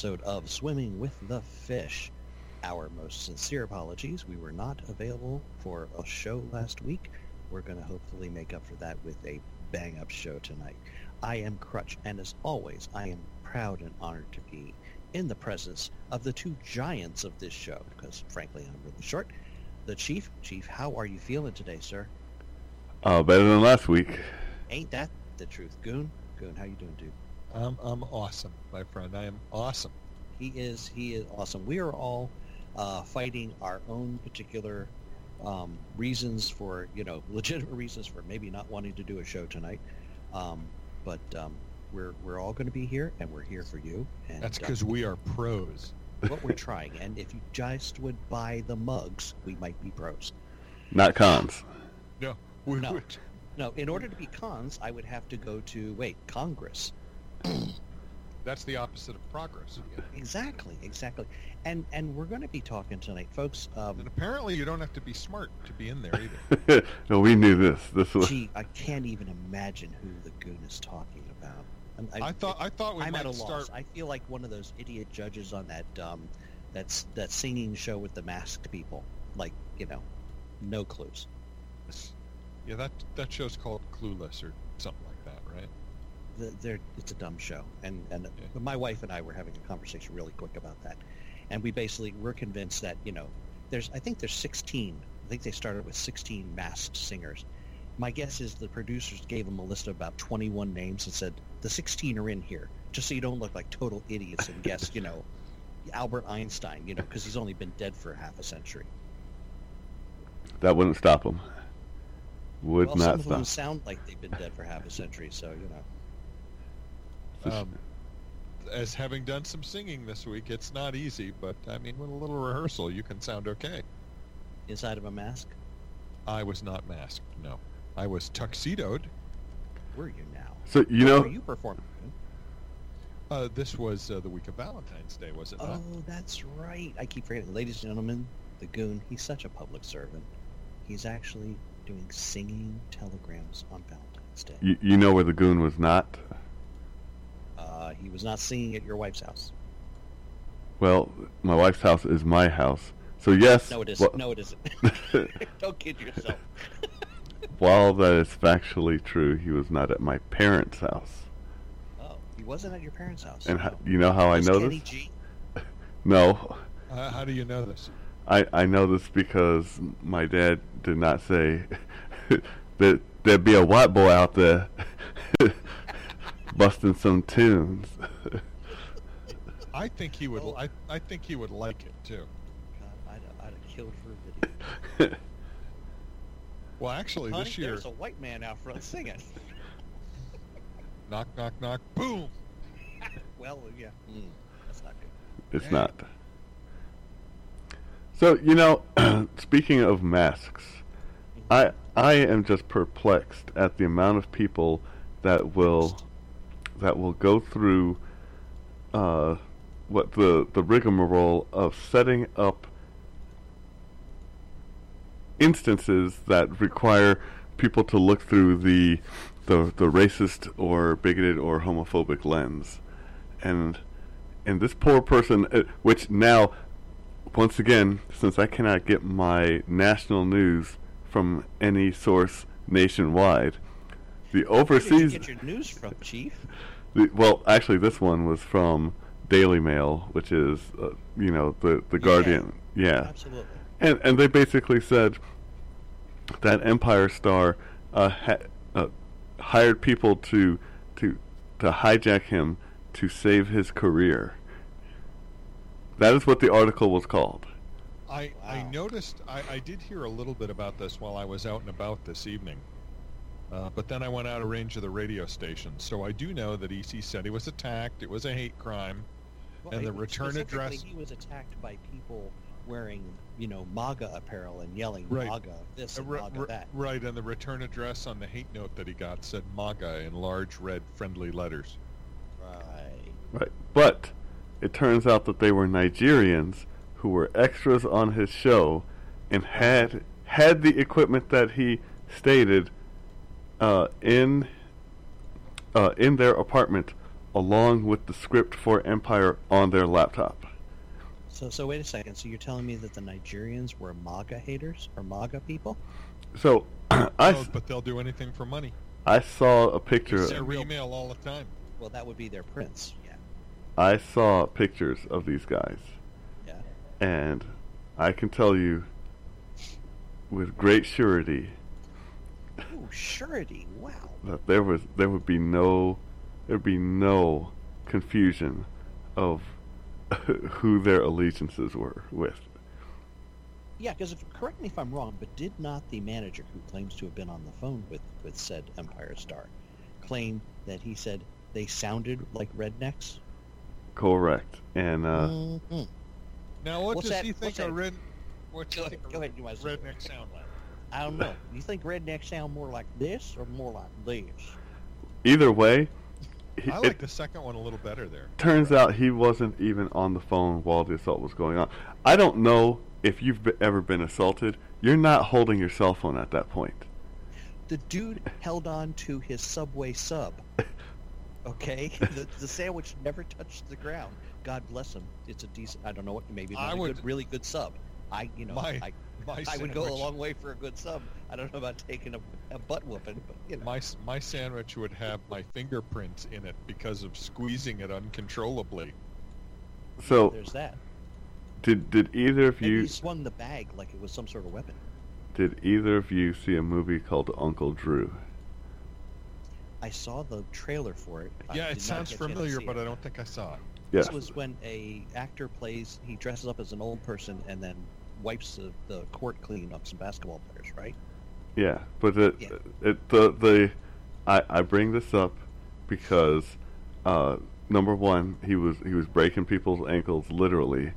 episode of Swimming with the Fish. Our most sincere apologies. We were not available for a show last week. We're going to hopefully make up for that with a bang up show tonight. I am Crutch, and as always, I am proud and honored to be in the presence of the two giants of this show, because frankly, I'm really short. The Chief. Chief, how are you feeling today, sir? Uh, better than last week. Ain't that the truth? Goon? Goon, how you doing, dude? I'm, I'm awesome, my friend. I am awesome. He is he is awesome. We are all uh, fighting our own particular um, reasons for you know legitimate reasons for maybe not wanting to do a show tonight. Um, but um, we're we're all going to be here, and we're here for you. And That's uh, because we are pros. what we're trying. And if you just would buy the mugs, we might be pros. Not cons. No, we, No. we- No, in order to be cons, I would have to go to wait Congress. that's the opposite of progress. Exactly, exactly. And and we're going to be talking tonight, folks. Um, And apparently, you don't have to be smart to be in there either. no, we knew this. This was Gee, I can't even imagine who the goon is talking about. I'm, I thought I thought we I'm might at a start. loss. I feel like one of those idiot judges on that um, that's that singing show with the masked people. Like you know, no clues. Yeah, that that show's called Clueless or something like that, right? The, they're, it's a dumb show, and and Yeah. my wife and I were having a conversation really quick about that, and we basically we're convinced that you know there's I think there's 16. I think they started with 16 masked singers. My guess is the producers gave them a list of about 21 names and said the 16 are in here, just so you don't look like total idiots and guess you know Albert Einstein, you know, because he's only been dead for half a century. that wouldn't stop them. Would well, some not of them stop. sound like they've been dead for half a century, so you know. Um, as having done some singing this week, it's not easy, but I mean, with a little rehearsal, you can sound okay. Inside of a mask, I was not masked. No, I was tuxedoed. were you now? So you Where know, were you performing? Uh, this was uh, the week of Valentine's Day, was it not? Oh, that's right. I keep forgetting. Ladies and gentlemen, the goon, he's such a public servant. He's actually doing singing telegrams on Valentine's Day. you, you know where the goon was not. Uh, he was not singing at your wife's house. Well, my wife's house is my house. So yes, No, it isn't. wh- No, it isn't. Don't kid yourself. while that is factually true, he was not at my parents' house. Oh, he wasn't at your parents' house. And no. you know how I know Kenny this? G? No, Uh, how do you know this? I, I know this because my dad did not say that there'd be a white boy out there busting some tunes. I think he would. Oh. I, I think he would like it too. God, I'd, I'd have killed for a video. Well, actually, Honey, this year, there's a white man out front singing. knock, knock, knock, boom. well, yeah. Mm, that's not good. It's Dang. not. So you know, speaking of masks, I I am just perplexed at the amount of people that will that will go through uh, what the the rigmarole of setting up instances that require people to look through the the the racist or bigoted or homophobic lens, and and this poor person, uh, which now, once again, since I cannot get my national news from any source nationwide, the overseas. Where did you get your news from, Chief? The, well, actually, this one was from Daily Mail, which is, uh, you know, the the Guardian. Yeah, Absolutely. and and they basically said that Empire Star uh, ha- uh, hired people to to to hijack him to save his career. That is what the article was called. I, I noticed, I, I did hear a little bit about this while I was out and about this evening. Uh, but then I went out of range of the radio station. So I do know that EC said he was attacked. It was a hate crime. Well, And I the mean, return specifically, address- He was attacked by people wearing, you know, MAGA apparel and yelling Right. MAGA this Uh, and ri- MAGA ri- that. right, and the return address on the hate note that he got said MAGA in large red friendly letters. Right. Right. But it turns out that they were Nigerians who were extras on his show and had had the equipment that he stated uh, in uh, in their apartment along with the script for Empire on their laptop. So, so wait a second. So you're telling me that the Nigerians were MAGA haters or MAGA people? So I, Oh, s- but they'll do anything for money. I saw a picture. It's their email all the time. Well, that would be their prince. Yeah. I saw pictures of these guys, Yeah. and I can tell you with great surety Ooh, surety. Wow. that there was there would be no there'd be no confusion of who their allegiances were with. Yeah, because correct me if I'm wrong, but did not the manager who claims to have been on the phone with with said Empire Star claim that he said they sounded like rednecks? Correct. And uh, Mhm. Now, what What's does that- he think what's a red? What do Go you ahead- go a ahead, you might as well. redneck sound like? I don't know. You think rednecks sound more like this or more like this? either way, he, I it like the second one a little better there. turns out he wasn't even on the phone while the assault was going on. I don't know if you've be- ever been assaulted. You're not holding your cell phone at that point. The dude held on to his Subway sub. Okay, the, the sandwich never touched the ground. God bless him. It's a decent. I don't know what. Maybe I not a would- good, really good sub. I, you know, My- I, My I would go a long way for a good sub. I don't know about taking a, a butt whooping, but you know. My my sandwich would have my fingerprints in it because of squeezing it uncontrollably. So There's that. did did either of Maybe you he swung the bag like it was some sort of weapon. did either of you see a movie called Uncle Drew? I saw the trailer for it. Yeah, it sounds get a chance to familiar, but it. I don't think I saw it. Yes. This was when a actor plays. He dresses up as an old person and then wipes the, the court clean of some basketball players, right? Yeah, but it, Yeah. it the the I I bring this up because uh, number one, he was he was breaking people's ankles literally,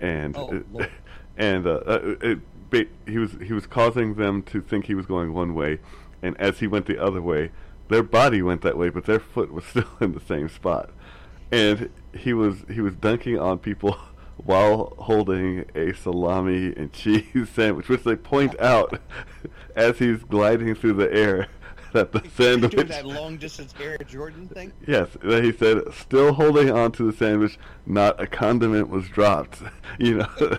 and Oh, it, and uh, uh, it, he was he was causing them to think he was going one way, and as he went the other way, their body went that way, but their foot was still in the same spot, and he was he was dunking on people. While holding a salami and cheese sandwich, which they point out as he's gliding through the air that the sandwich. Doing that long distance Air Jordan thing. Yes, then he said, still holding on to the sandwich, not a condiment was dropped. You know,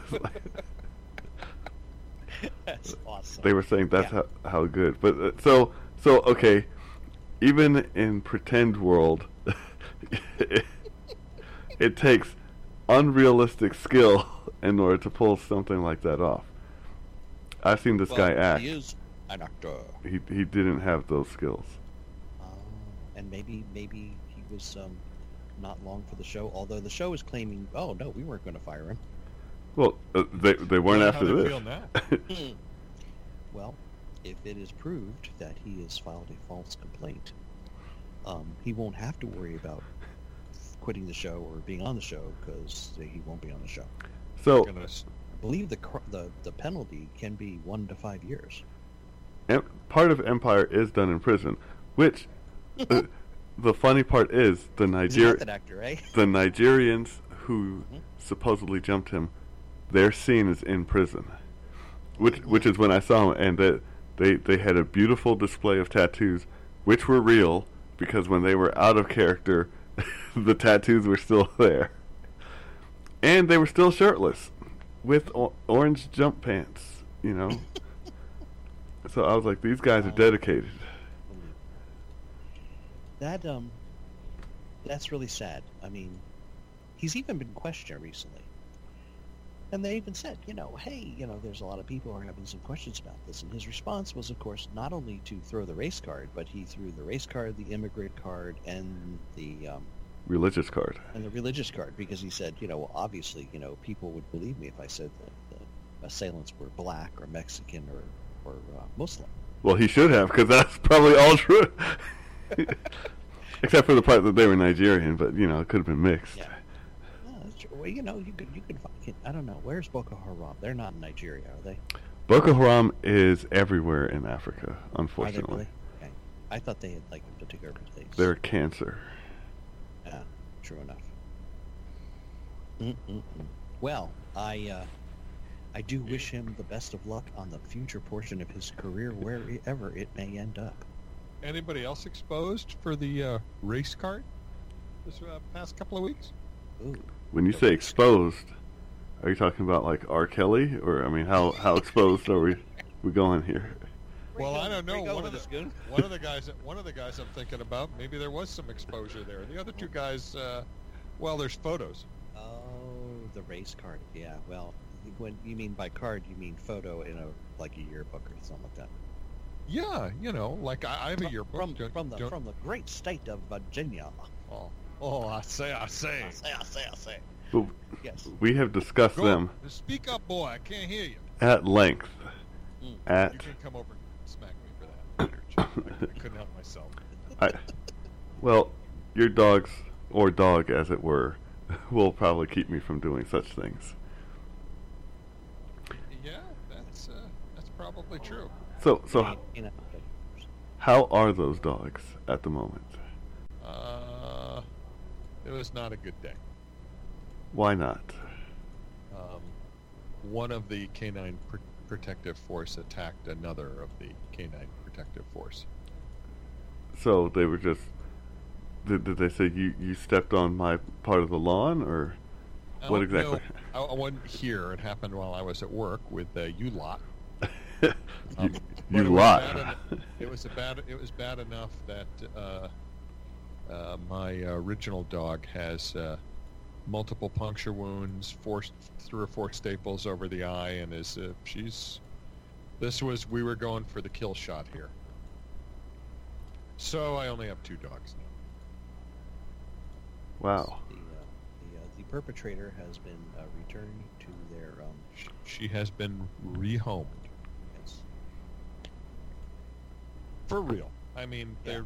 That's awesome. they were saying that's Yeah. how, how good. But uh, so so okay, even in pretend world, it, it takes unrealistic skill in order to pull something like that off. I've seen this Well, guy act. He is an actor. He he didn't have those skills. Oh, and maybe maybe he was um, not long for the show. Although the show is claiming, oh no, we weren't going to fire him. Well, uh, they they weren't How after they this. feel. Well, if it is proved that he has filed a false complaint, um, he won't have to worry about quitting the show or being on the show because he won't be on the show. so I believe the the the penalty can be one to five years. em- part of Empire is done in prison, which uh, the funny part is the He's a Niger method actor, eh? the Nigerians who Mhm. supposedly jumped him, their scene is in prison, which which is when I saw him, and that they they had a beautiful display of tattoos, which were real because when they were out of character, the tattoos were still there, and they were still shirtless, with o- orange jump pants, you know. so I was like, these guys are dedicated. That um, that's really sad. I mean, he's even been questioned recently, and they even said, you know, hey, you know, there's a lot of people who are having some questions about this, and his response was, of course, not only to throw the race card, but he threw the race card, the immigrant card, and the um, Religious card. and the religious card, because he said, you know, well, obviously, you know, people would believe me if I said that the assailants were black or Mexican or or uh, Muslim. Well, he should have, because that's probably all true. Except for the part that they were Nigerian, but you know, it could have been mixed. Yeah. No, that's true. Well, you know, you could you could find. I don't know. Where's Boko Haram? They're not in Nigeria, are they? Boko Haram is everywhere in Africa, unfortunately. really? Okay. I thought they had like a particular place. They're cancer. Yeah, true enough. Mm-mm-mm. Well, I uh, I do wish him the best of luck on the future portion of his career, wherever it may end up. Anybody else exposed for the uh, race card? this uh, past couple of weeks. Ooh. When you say exposed, are you talking about like R. Kelly, or I mean, how how exposed are we we going here? Where Well, I don't know. where you going One of this, the- One of the guys, one of the guys I'm thinking about, maybe there was some exposure there. The other two guys, uh, well, there's photos. Oh, the race card. Yeah. Well, when you mean by card, you mean photo in a like a yearbook or something like that. Yeah, you know, like I, I have a yearbook. from don't- from the don't- from the great state of Virginia. oh, oh, I say, I say. I say, I say, I say. But Yes. we have discussed Go, them Speak up, boy. I can't hear you. at length. Mm. You At can come over and smack me for that. later, Jim. I, I couldn't help myself. I, well, your dogs or dog, as it were, will probably keep me from doing such things. Yeah, that's uh, that's probably true. So, so You know, how are those dogs at the moment? Uh, it was not a good day. Why not? Um, one of the canine pr- protective force attacked another of the canine protective force. So they were just. Did, did they say you, you stepped on my part of the lawn, or what Oh, exactly? No, I, I wasn't here. It happened while I was at work with uh, you lot. you Um, you it was lot. en- It was a bad. It was bad enough that uh, uh, my original dog has uh, multiple puncture wounds, four, three or four staples over the eye, and is uh, she's. This was we were going for the kill shot here. So I only have two dogs now. wow. The, uh, the, uh, the perpetrator has been uh, returned to their um, Sh- She has been rehomed yes. for real. I mean, Yeah. they're.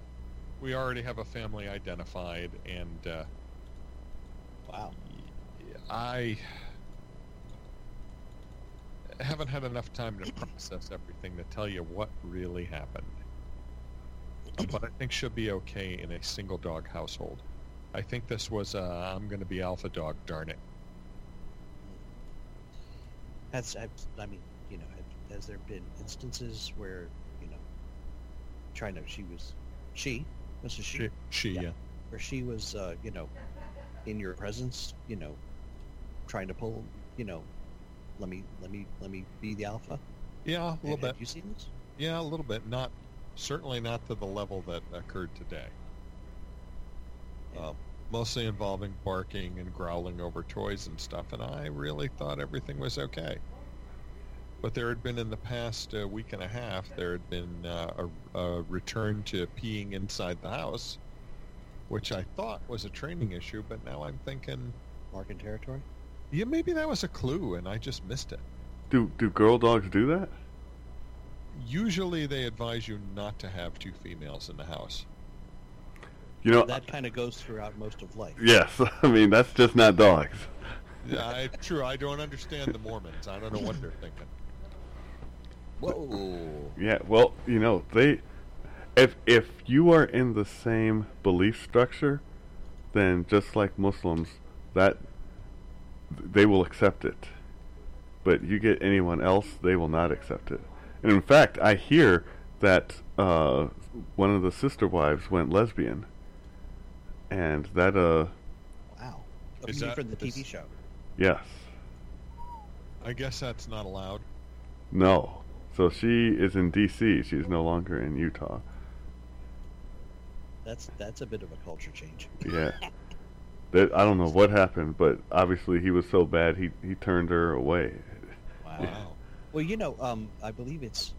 We already have a family identified, and uh, Wow. I haven't had enough time to process everything to tell you what really happened. But I think she'll be okay in a single dog household. I think this was uh, I'm going to be alpha dog, darn it. Has I mean, you know, has there been instances where you know, trying to she was she was she, She, she Yeah. yeah. where she was uh, you know, in your presence, you know, trying to pull, you know, let me let me let me be the alpha. Yeah, a little Have bit. you seen this? Yeah, a little bit. Not certainly not to the level that occurred today. Yeah. Um, mostly involving barking and growling over toys and stuff, and I really thought everything was okay. But there had been in the past uh, week and a half, there had been uh, a, a return to peeing inside the house, which I thought was a training issue, but now I'm thinking, Marking territory. Yeah, maybe that was a clue, and I just missed it. Do do girl dogs do that? Usually, they advise you not to have two females in the house. You know, that kind of goes throughout most of life. yes. I mean, that's just not dogs. Yeah, I, true. I don't understand the Mormons. I don't know what they're thinking. Whoa. Yeah, well, you know, they if if you are in the same belief structure, then just like Muslims, that they will accept it. But you get anyone else, they will not accept it. And in fact, I hear that uh, one of the sister wives went lesbian, and that uh, Wow. Is that- from the TV show? yes, I guess that's not allowed. no. So she is in D.C. She's no longer in Utah. That's that's a bit of a culture change. Yeah. That I don't know what happened, but obviously he was so bad he he turned her away. Wow. Well, you know, um, I believe it's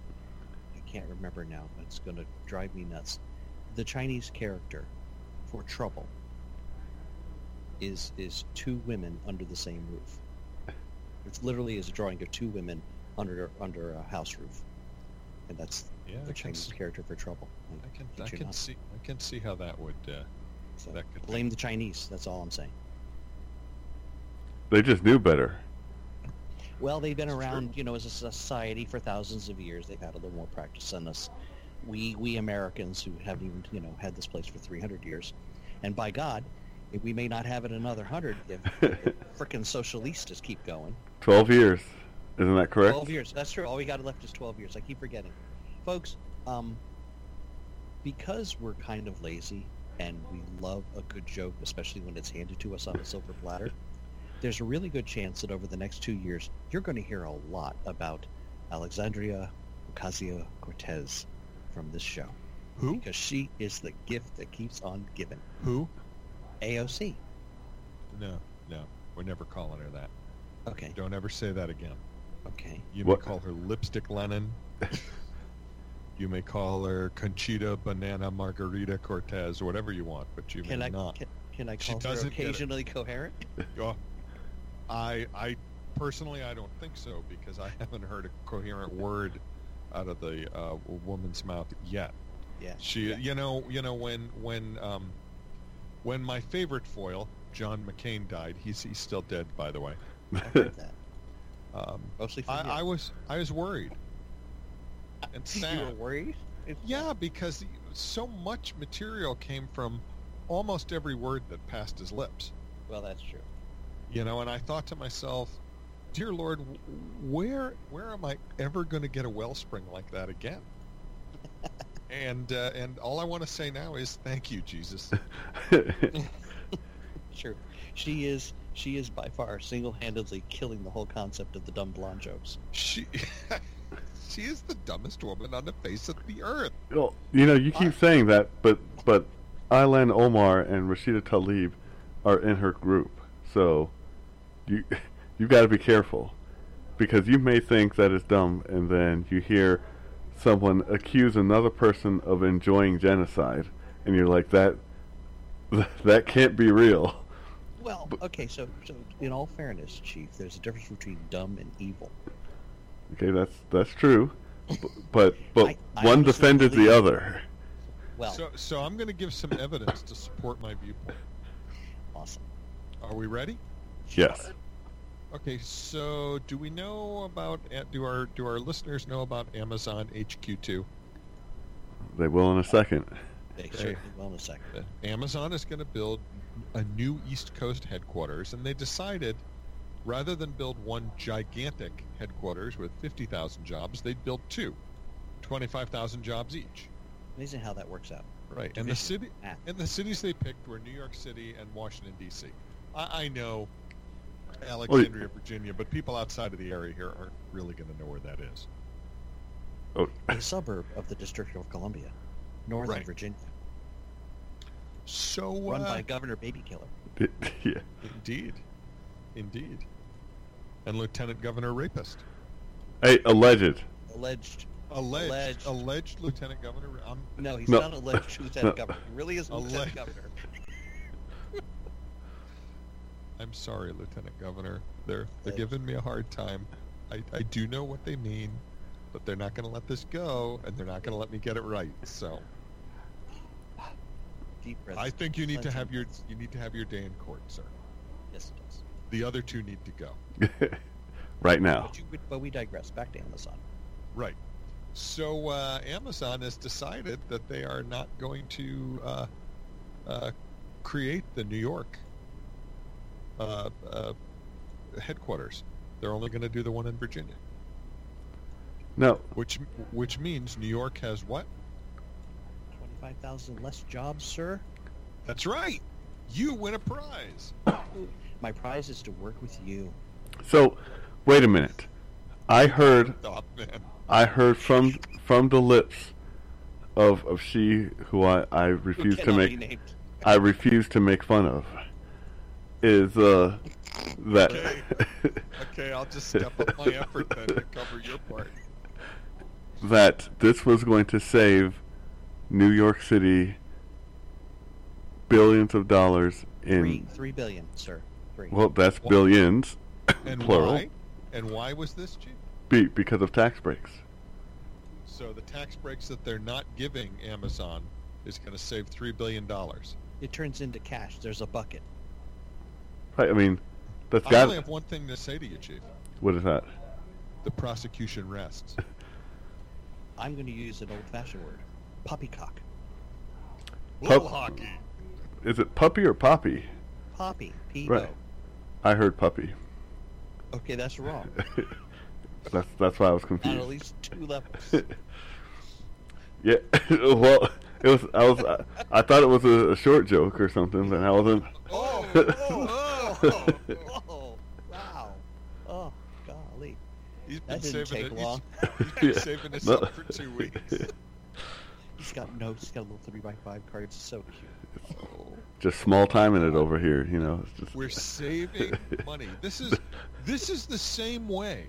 I can't remember now, but it's going to drive me nuts. The Chinese character for trouble is is two women under the same roof. It's literally is a drawing of two women under under a house roof, and that's Yeah, the I Chinese s- character for trouble. I can, Kid I can see, I can see how that would. Uh, So that could be- blame the Chinese. That's all I'm saying. They just knew better. Well, they've been It's around, true. you know, as a society for thousands of years. They've had a little more practice than us. We we Americans who haven't even, you know, had this place for 300 years, and by God, we may not have it another hundred if, if frickin' socialistas keep going. Twelve years, isn't that correct? 12 years. That's true. All we got left is 12 years. I keep forgetting. Folks, um, because we're kind of lazy, and we love a good joke, especially when it's handed to us on a silver platter. There's a really good chance that over the next two years, you're going to hear a lot about Alexandria Ocasio-Cortez from this show Who? because she is the gift that keeps on giving. Who? AOC. No, no. We're never calling her that. Okay. Don't ever say that again. Okay. You What- may call her Lipstick Lenin. you may call her Conchita Banana Margarita Cortez, or whatever you want, but you Can may I not. can, can I She call her get it. occasionally coherent? Oh, I, I personally, I don't think so because I haven't heard a coherent word out of the uh, woman's mouth yet. Yeah. She, yeah. you know, you know when when um, when my favorite foil, John McCain, died. He's he's still dead, by the way. I heard that. Um, Mostly for I. I was I was worried and you were sad. worried? Yeah, because so much material came from almost every word that passed his lips. Well, that's true. You know, and I thought to myself, "Dear Lord, where where am I ever going to get a wellspring like that again?" and uh, and all I want to say now is thank you, Jesus. Sure. She is she is by far single-handedly killing the whole concept of the dumb blonde jokes. She she is the dumbest woman on the face of the earth. well, you know, you keep saying that, but but Ilhan Omar and Rashida Tlaib are in her group, so you you got to be careful because you may think that it's dumb, and then you hear someone accuse another person of enjoying genocide, and you're like that that can't be real. Well, okay, so so in all fairness, Chief, there's a difference between dumb and evil. Okay, that's that's true, but but I- I one defended the other. Well, So so I'm going to give some evidence to support my viewpoint. awesome. Are we ready? Yes. Okay, so do we know about uh, do our do our listeners know about Amazon HQ2? They will in a second. They certainly will in a second. Amazon is going to build a new East Coast headquarters, and they decided rather than build one gigantic headquarters with 50,000 jobs, they'd build two, 25,000 jobs each. Amazing how that works out. Right, and the city Ah. and the cities they picked were New York City and Washington D.C. I, I know Alexandria, Virginia, but people outside of the area here aren't really going to know where that is. Oh, A suburb of the District of Columbia, Northern Right. Virginia, So run uh, by Governor Baby Killer. yeah. Indeed. Indeed. And Lieutenant Governor Rapist. Hey, alleged. Alleged. Alleged. Alleged. Alleged, Lieutenant Governor. I'm, No, he's No. not alleged lieutenant No. governor. He really is a lieutenant governor. I'm sorry, Lieutenant Governor. They're they're Alleged. giving me a hard time. I, I do know what they mean, but they're not going to let this go, and they're not going to let me get it right. So Deep breath. I think you need to have your you need to have your day in court, sir. Yes, it does. The other two need to go. right now. But, you, but we digress. Back to Amazon. Right. So uh, Amazon has decided that they are not going to uh, uh, create the New York uh, uh, headquarters. They're only going to do the one in Virginia, No, which which means New York has what? Twenty-five thousand less jobs, sir. That's right. You win a prize. My prize is to work with you. so wait a minute. I heard Oh. I heard from from the lips of of she who I I refuse to make. I refuse to make fun of is uh that Okay. Okay, I'll just step up my effort then to cover your part. that this was going to save New York City billions of dollars in Three, three billion, sir. Three. well that's Well- billions And plural why? And why was this cheap? be, because of tax breaks. So the tax breaks that they're not giving Amazon is going to save three billion dollars. it turns into cash. There's a bucket. Right, I mean that's I got I only have one thing to say to you, Chief. what is that? The prosecution rests. I'm going to use an old-fashioned word. Poppycock. Little hockey. Is it puppy or poppy? Poppy. P-O. Right. I heard puppy. Okay, that's wrong. that's that's why I was On confused. at least two levels. yeah. well, it was. I was. I, I thought it was a, a short joke or something, but I wasn't. Oh, oh, oh, oh, wow. Oh, golly. He's been That didn't saving take it. he's- long. He's been Yeah. saving this No. up for two weeks. He's got notes. He's got little three by five cards. It's so cute. Oh, Just small timing it over here, you know. Just. we're saving money. This is this is the same way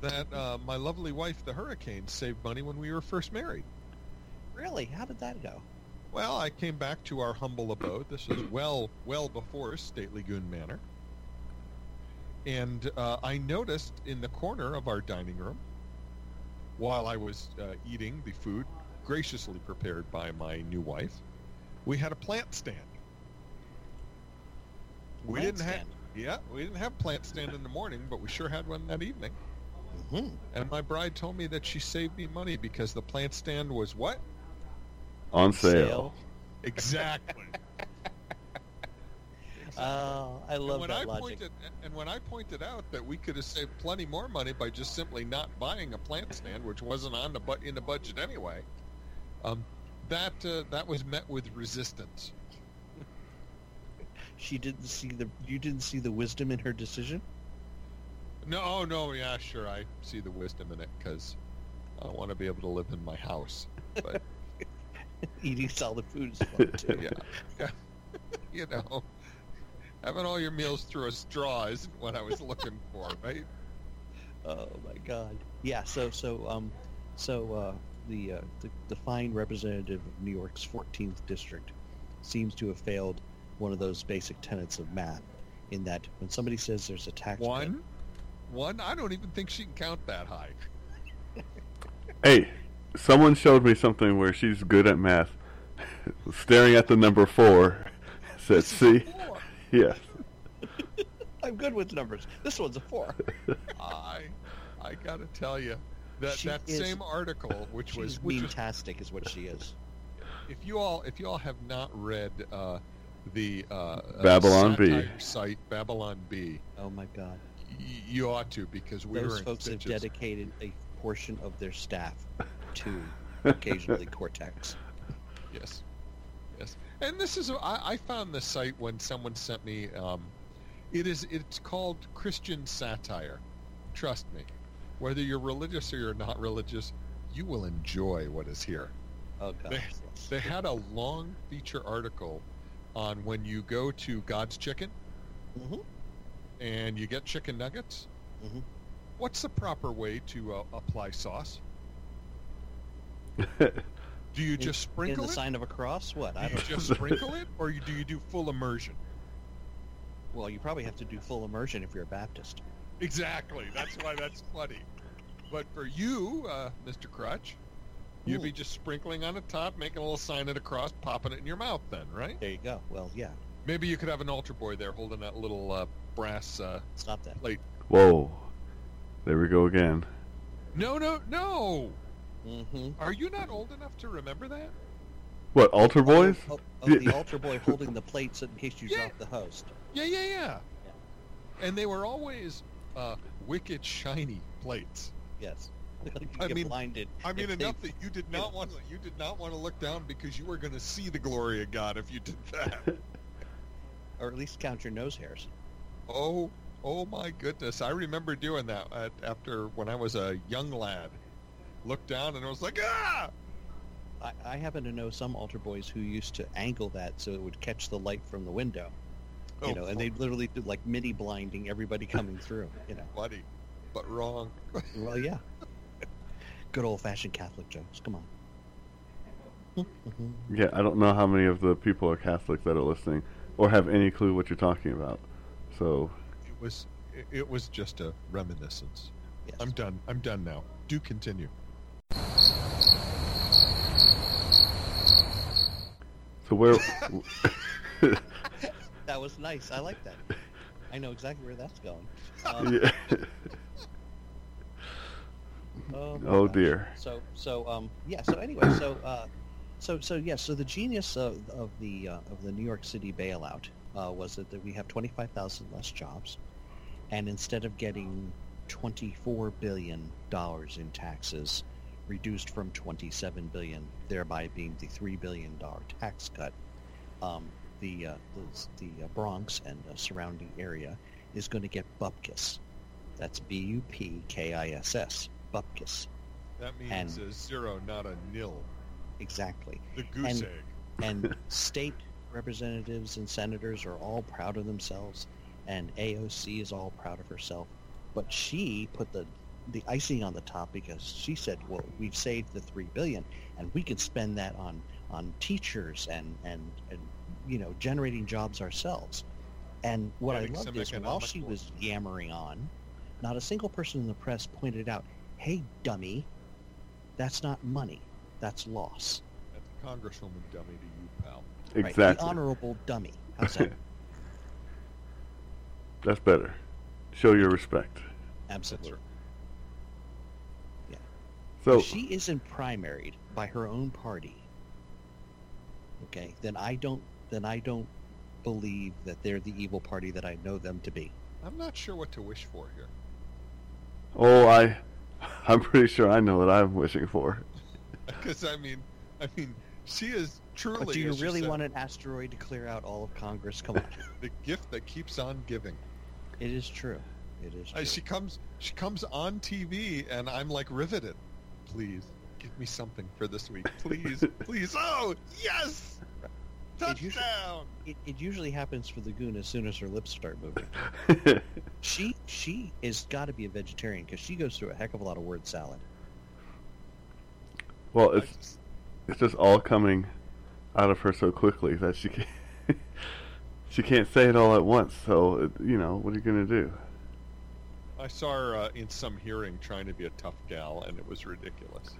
that uh, my lovely wife, the Hurricane, saved money when we were first married. Really? How did that go? Well, I came back to our humble abode. This is well, well before Stately Goon Manor. And uh, I noticed in the corner of our dining room, while I was uh, eating the food graciously prepared by my new wife, we had a plant stand. We didn't have, yeah, we didn't have plant stand in the morning, but we sure had one that evening. Mhm. And my bride told me that she saved me money because the plant stand was what? on sale. Exactly. Oh, I And love when that I logic. pointed and when I pointed out that we could have saved plenty more money by just simply not buying a plant stand, which wasn't on the bu- in the budget anyway, um, that uh, that was met with resistance. She didn't see the. You didn't see the wisdom in her decision. No, oh, no, yeah, sure, I see the wisdom in it because I want to be able to live in my house. But Eating solid food is fun too. yeah, yeah, you know, having all your meals through a straw isn't what I was looking for, right? Oh my God. Yeah. So so um, so uh, the, uh, the the fine representative of New York's 14th district seems to have failed one of those basic tenets of math, in that when somebody says there's a tax cut- One, one. I don't even think she can count that high. Hey, someone showed me something where she's good at math. Staring at the number four, said, "See, Four. yes." I'm good with numbers. This one's a four. I, I gotta tell you that She that is- same article, which She's was which was, mean-tastic, is what she is. if you all if you all have not read uh, the uh, uh, Babylon Bee. site Babylon Bee, Oh my God. y- you ought to because we were Those in folks have dedicated a portion of their staff to occasionally Cortex. Yes, yes. And this is I, I found the site when someone sent me. Um, it is it's called Christian satire. Trust me, whether you're religious or you're not religious, you will enjoy what is here. Oh God. They- They had a long feature article on when you go to God's Chicken Mhm. and you get chicken nuggets. Mhm. What's the proper way to uh, apply sauce? Do you In- just In sprinkle the it? sign of a cross? What? Do I you don't. just sprinkle it, or you, do you do full immersion? Well, you probably have to do full immersion if you're a Baptist. Exactly. That's why that's funny. But for you, uh, Mr. Crutch, you'd be just sprinkling on the top, making a little sign of the cross, popping it in your mouth. Then, right? There you go. Well, yeah. Maybe you could have an altar boy there holding that little uh, brass. Uh... Stop that. Whoa, there we go again. No, no, no! Mm-hmm. Are you not old enough to remember that? What altar boys? Oh, oh, Yeah. the altar boy holding the plates in case you Yeah. drop the host. Yeah, yeah, yeah. And they were always uh, wicked shiny plates. Yes. I mean- blinded. I mean, if they- enough that you did not want to, you did not want to look down because you were going to see the glory of God if you did that. or at least count your nose hairs. oh, oh my goodness! I remember doing that at, after when I was a young lad. Looked down and I was like, ah! I, I happen to know some altar boys who used to angle that so it would catch the light from the window. Oh, you Oh, know, and they literally do like mini blinding everybody coming through. You know. Bloody, but wrong. Well, yeah. Good old fashioned Catholic jokes. Come on. Yeah, I don't know how many of the people are Catholic that are listening or have any clue what you're talking about. So, It was, it, it was just a reminiscence. Yes. I'm done. I'm done now. Do continue. so where? That was nice. I like that. I know exactly where that's going. Um, yeah. oh, Oh dear. So so um yeah. So anyway, so uh, so so yeah. So the genius of, of the uh, of the New York City bailout uh, was that, that we have twenty five thousand less jobs, and instead of getting twenty four billion dollars in taxes, reduced from 27 billion, thereby being the three billion dollar tax cut. Um, the uh, the, the uh, Bronx and uh, surrounding area is going to get bupkis. That's B-U-P-K-I-S-S, bupkis. That means And- a zero, not a nil. Exactly. The goose And- egg. and state representatives and senators are all proud of themselves, and AOC is all proud of herself. But she put the the icing on the top because she said, "Well, we've saved the three billion, and we could spend that on on teachers and and and you know generating jobs ourselves." And what Having I loved is while she work. was yammering on, not a single person in the press pointed out, "Hey, dummy, that's not money, that's loss." That's a congresswoman dummy to you, pal. Right, Exactly. the honorable dummy. How's that? That's better. Show your respect. Absolutely. right. So if she isn't primaried by her own party, okay, then I don't then I don't believe that they're the evil party that I know them to be. I'm not sure what to wish for here. Oh, I, I'm pretty sure I know what I'm wishing for. Because I mean, I mean, she is truly. But do you really said, want an asteroid to clear out all of Congress? Come on. the gift that keeps on giving? it is true. It is true. Uh, she comes, she comes on TV, and I'm like riveted. Please give me something for this week, please, please. Oh, yes, It usually- touchdown! it, it usually happens for the goon as soon as her lips start moving. She she is got to be a vegetarian because she goes through a heck of a lot of word salad. well, it's just- it's just all coming out of her so quickly that she can't, she can't say it all at once. So you know, what are you gonna do? I saw her uh, in some hearing trying to be a tough gal, and it was ridiculous.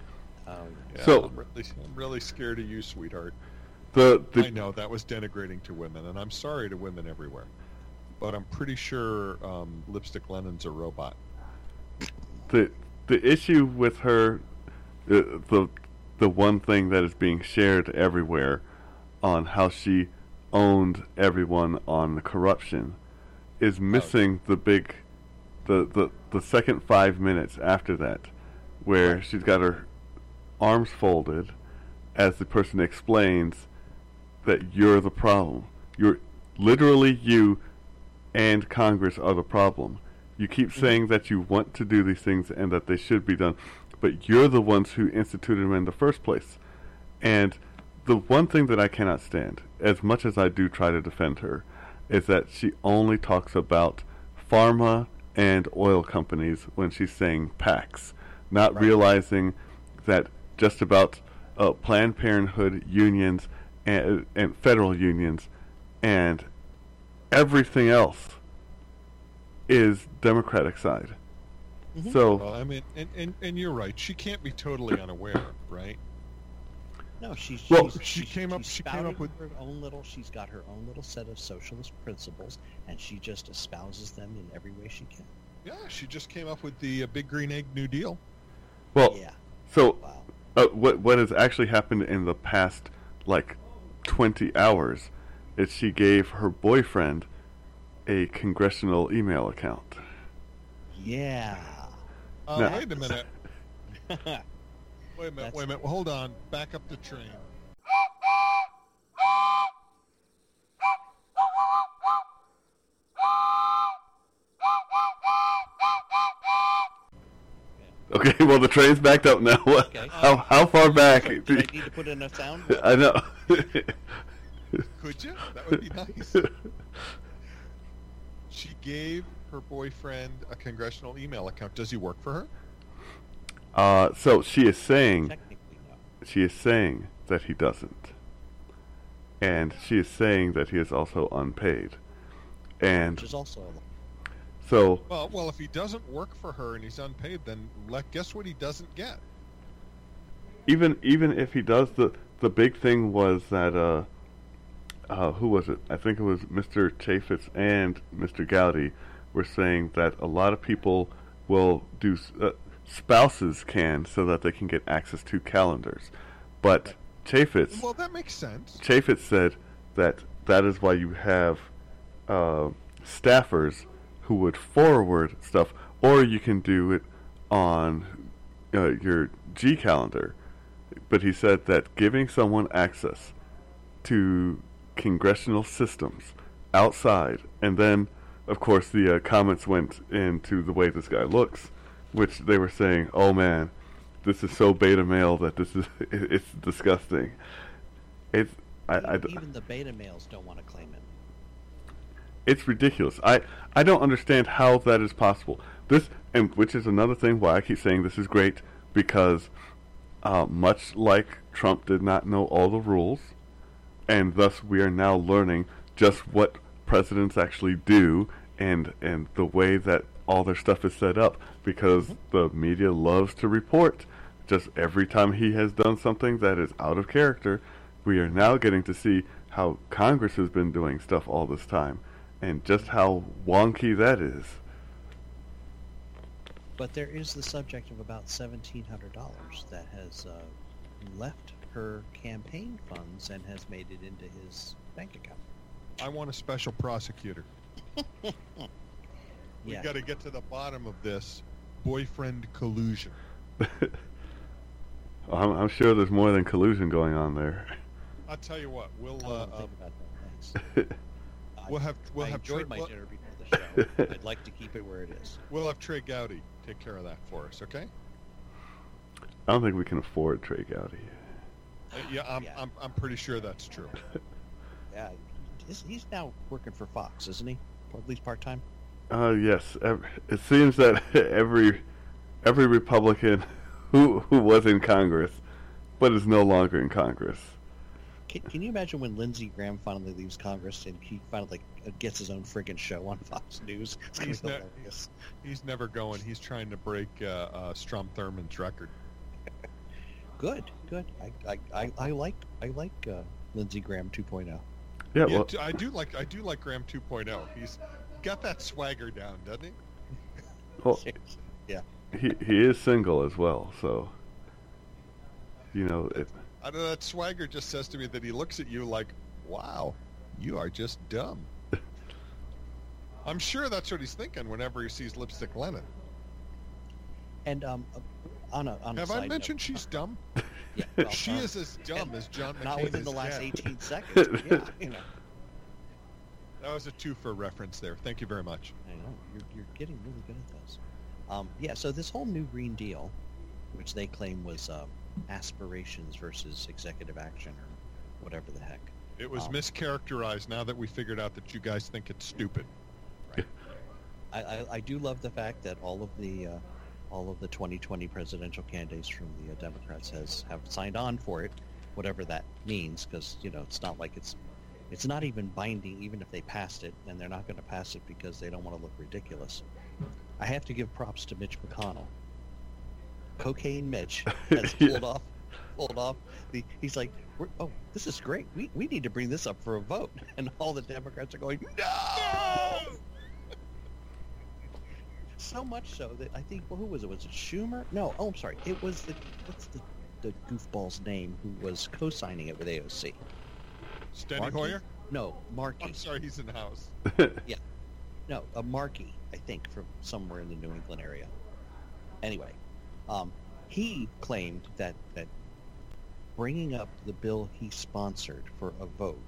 Um, Yeah, So- I'm really, I'm really scared of you, sweetheart. The the I know that was denigrating to women, and I'm sorry to women everywhere. But I'm pretty sure um, Lipstick Lenin's a robot. the the issue with her, the the the one thing that is being shared everywhere, on how she owned everyone on the corruption, is missing the big, the the the second five minutes after that, where Right. she's got her arms folded, as the person explains that you're the problem. You're literally you and Congress are the problem. You keep mm-hmm. saying that you want to do these things and that they should be done, but you're the ones who instituted them in the first place. And the one thing that I cannot stand, as much as I do try to defend her, is that she only talks about pharma and oil companies when she's saying PACs, not Right. realizing that just about uh, Planned Parenthood unions and, and federal unions and everything else is Democratic side. Mhm. So Well, I mean, and, and, and you're right. She can't be totally unaware, right? No, she's Well, she's, she came up. She came up with her own little. She's got her own little set of socialist principles, and she just espouses them in every way she can. Yeah, she just came up with the uh, Big Green Egg New Deal. well, yeah. so Wow. Uh, what what has actually happened in the past like 20 hours is she gave her boyfriend a congressional email account. Yeah. Uh, No. Wait a minute. Wait a minute. That's- Wait a minute. Hold on. Back up the train. Okay, well the train's backed up now. Okay. how how far back? Did do I you- need to put in a sound? I know. Could you? That would be nice. She gave her boyfriend a congressional email account. Does he work for her? uh, so she is saying Technically, no. she is saying that he doesn't, and she is saying that he is also unpaid, and Which is also a so Well, well, if he doesn't work for her and he's unpaid, then let guess what he doesn't get. even even if he does the the big thing was that uh uh who was it i think it was mr chaffetz and mr gowdy were saying that a lot of people will do uh, spouses can so that they can get access to calendars but chaffetz Well, that makes sense. chaffetz said that that is why you have uh, staffers who would forward stuff or you can do it on uh, your G calendar, but he said that giving someone access to congressional systems outside, and then, of course, the uh, comments went into the way this guy looks, which they were saying, "Oh man, this is so beta male that this is it's disgusting." It's I, I, Even the beta males don't want to claim it. It's ridiculous. I I don't understand how that is possible. This and which is another thing why I keep saying this is great because uh, much like Trump did not know all the rules, and thus we are now learning just what presidents actually do and and the way that all their stuff is set up because the media loves to report just every time he has done something that is out of character we are now getting to see how Congress has been doing stuff all this time and just how wonky that is. But there is the subject of about seventeen hundred dollars that has uh, left her campaign funds and has made it into his bank account. I want a special prosecutor. We Yeah. got to get to the bottom of this boyfriend collusion. I'm, I'm sure there's more than collusion going on there. I'll tell you what, we'll I uh, don't um, we'll have we'll I have enjoyed Trey, my we'll, dinner before the show. I'd like to keep it where it is. we'll have Trey Gowdy take care of that for us, okay? I don't think we can afford Trey Gowdy. Uh, yeah, I'm, Yeah. I'm I'm pretty sure that's true. Yeah, he's, he's now working for Fox, isn't he? At least part time. Uh, yes. It seems that every every Republican who who was in Congress, but is no longer in Congress. Can, can you imagine when Lindsey Graham finally leaves Congress and he finally like, uh, gets his own friggin' show on Fox News? It's gonna He's be not- hilarious. He's never going. He's trying to break uh, uh, Strom Thurmond's record. Good, good. I, I, I, I like I like uh, Lindsey Graham oh. 2.0. Yeah. Yeah, well, d- I do like I do like Graham 2.0. He's got that swagger down, doesn't he? well, yeah. he he is single as well, so you know it. I don't know. That swagger just says to me that he looks at you like, "Wow, you are just dumb." I'm sure that's what he's thinking whenever he sees Lipstick Lenin. And um, uh, on a on a Have side I mentioned she's dumb? Yeah, well, she um, is as dumb as John McCain not within is the last Jen. 18 seconds. yeah, you know. That was a two for reference there. Thank you very much. I know you're you're getting really good at those. Um, yeah. So this whole new Green Deal, which they claim was um, aspirations versus executive action or whatever the heck. It was Um, mischaracterized now that we figured out that you guys think it's stupid. I, I, I do love the fact that all of the uh, all of the 2020 presidential candidates from the uh, Democrats has have signed on for it, whatever that means, because you know it's not like it's it's not even binding, even if they passed it, and they're not going to pass it because they don't want to look ridiculous. I have to give props to Mitch McConnell. Cocaine Mitch has Yeah. pulled off pulled off the. He's like, oh, this is great. We we need to bring this up for a vote, and all the Democrats are going, no. So much so that I think, well, who was it? Was it Schumer? No. Oh, I'm sorry. It was the what's the the goofball's name who was co-signing it with AOC? Steny Markey? Hoyer? No, Markey. I'm sorry, he's in the house. Yeah. No, a Markey, I think, from somewhere in the New England area. Anyway, um, he claimed that that bringing up the bill he sponsored for a vote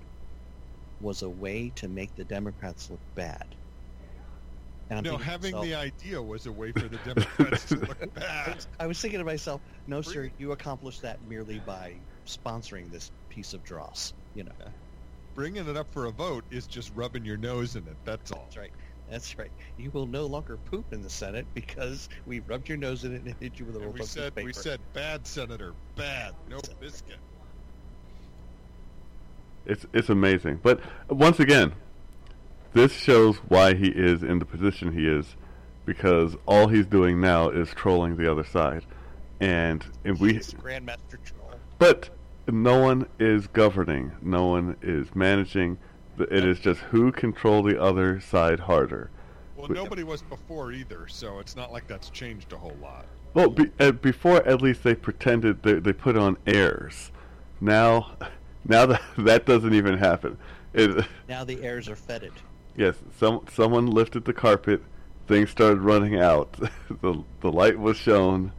was a way to make the Democrats look bad. No, having myself- the idea was a way for the Democrats to look bad. I was thinking to myself, no, sir, you accomplished that merely by sponsoring this piece of dross. You know, Bringing it up for a vote is just rubbing your nose in it. That's all. that's right. That's right. You will no longer poop in the Senate because we rubbed your nose in it and hit you with a And little we piece of said we said bad senator, bad, no biscuit. It's it's amazing. But once again, this shows why he is in the position he is, because all he's doing now is trolling the other side, and and we. He's Grandmaster Troll. But no one is governing. No one is managing. The- It is just who control the other side harder. Well, We- nobody was before either, so it's not like that's changed a whole lot. Well, be, uh, before at least they pretended they, they put on airs. Now, now that that doesn't even happen. It, Now the airs are fetid. yes, some someone lifted the carpet. Things started running out. the the light was shown,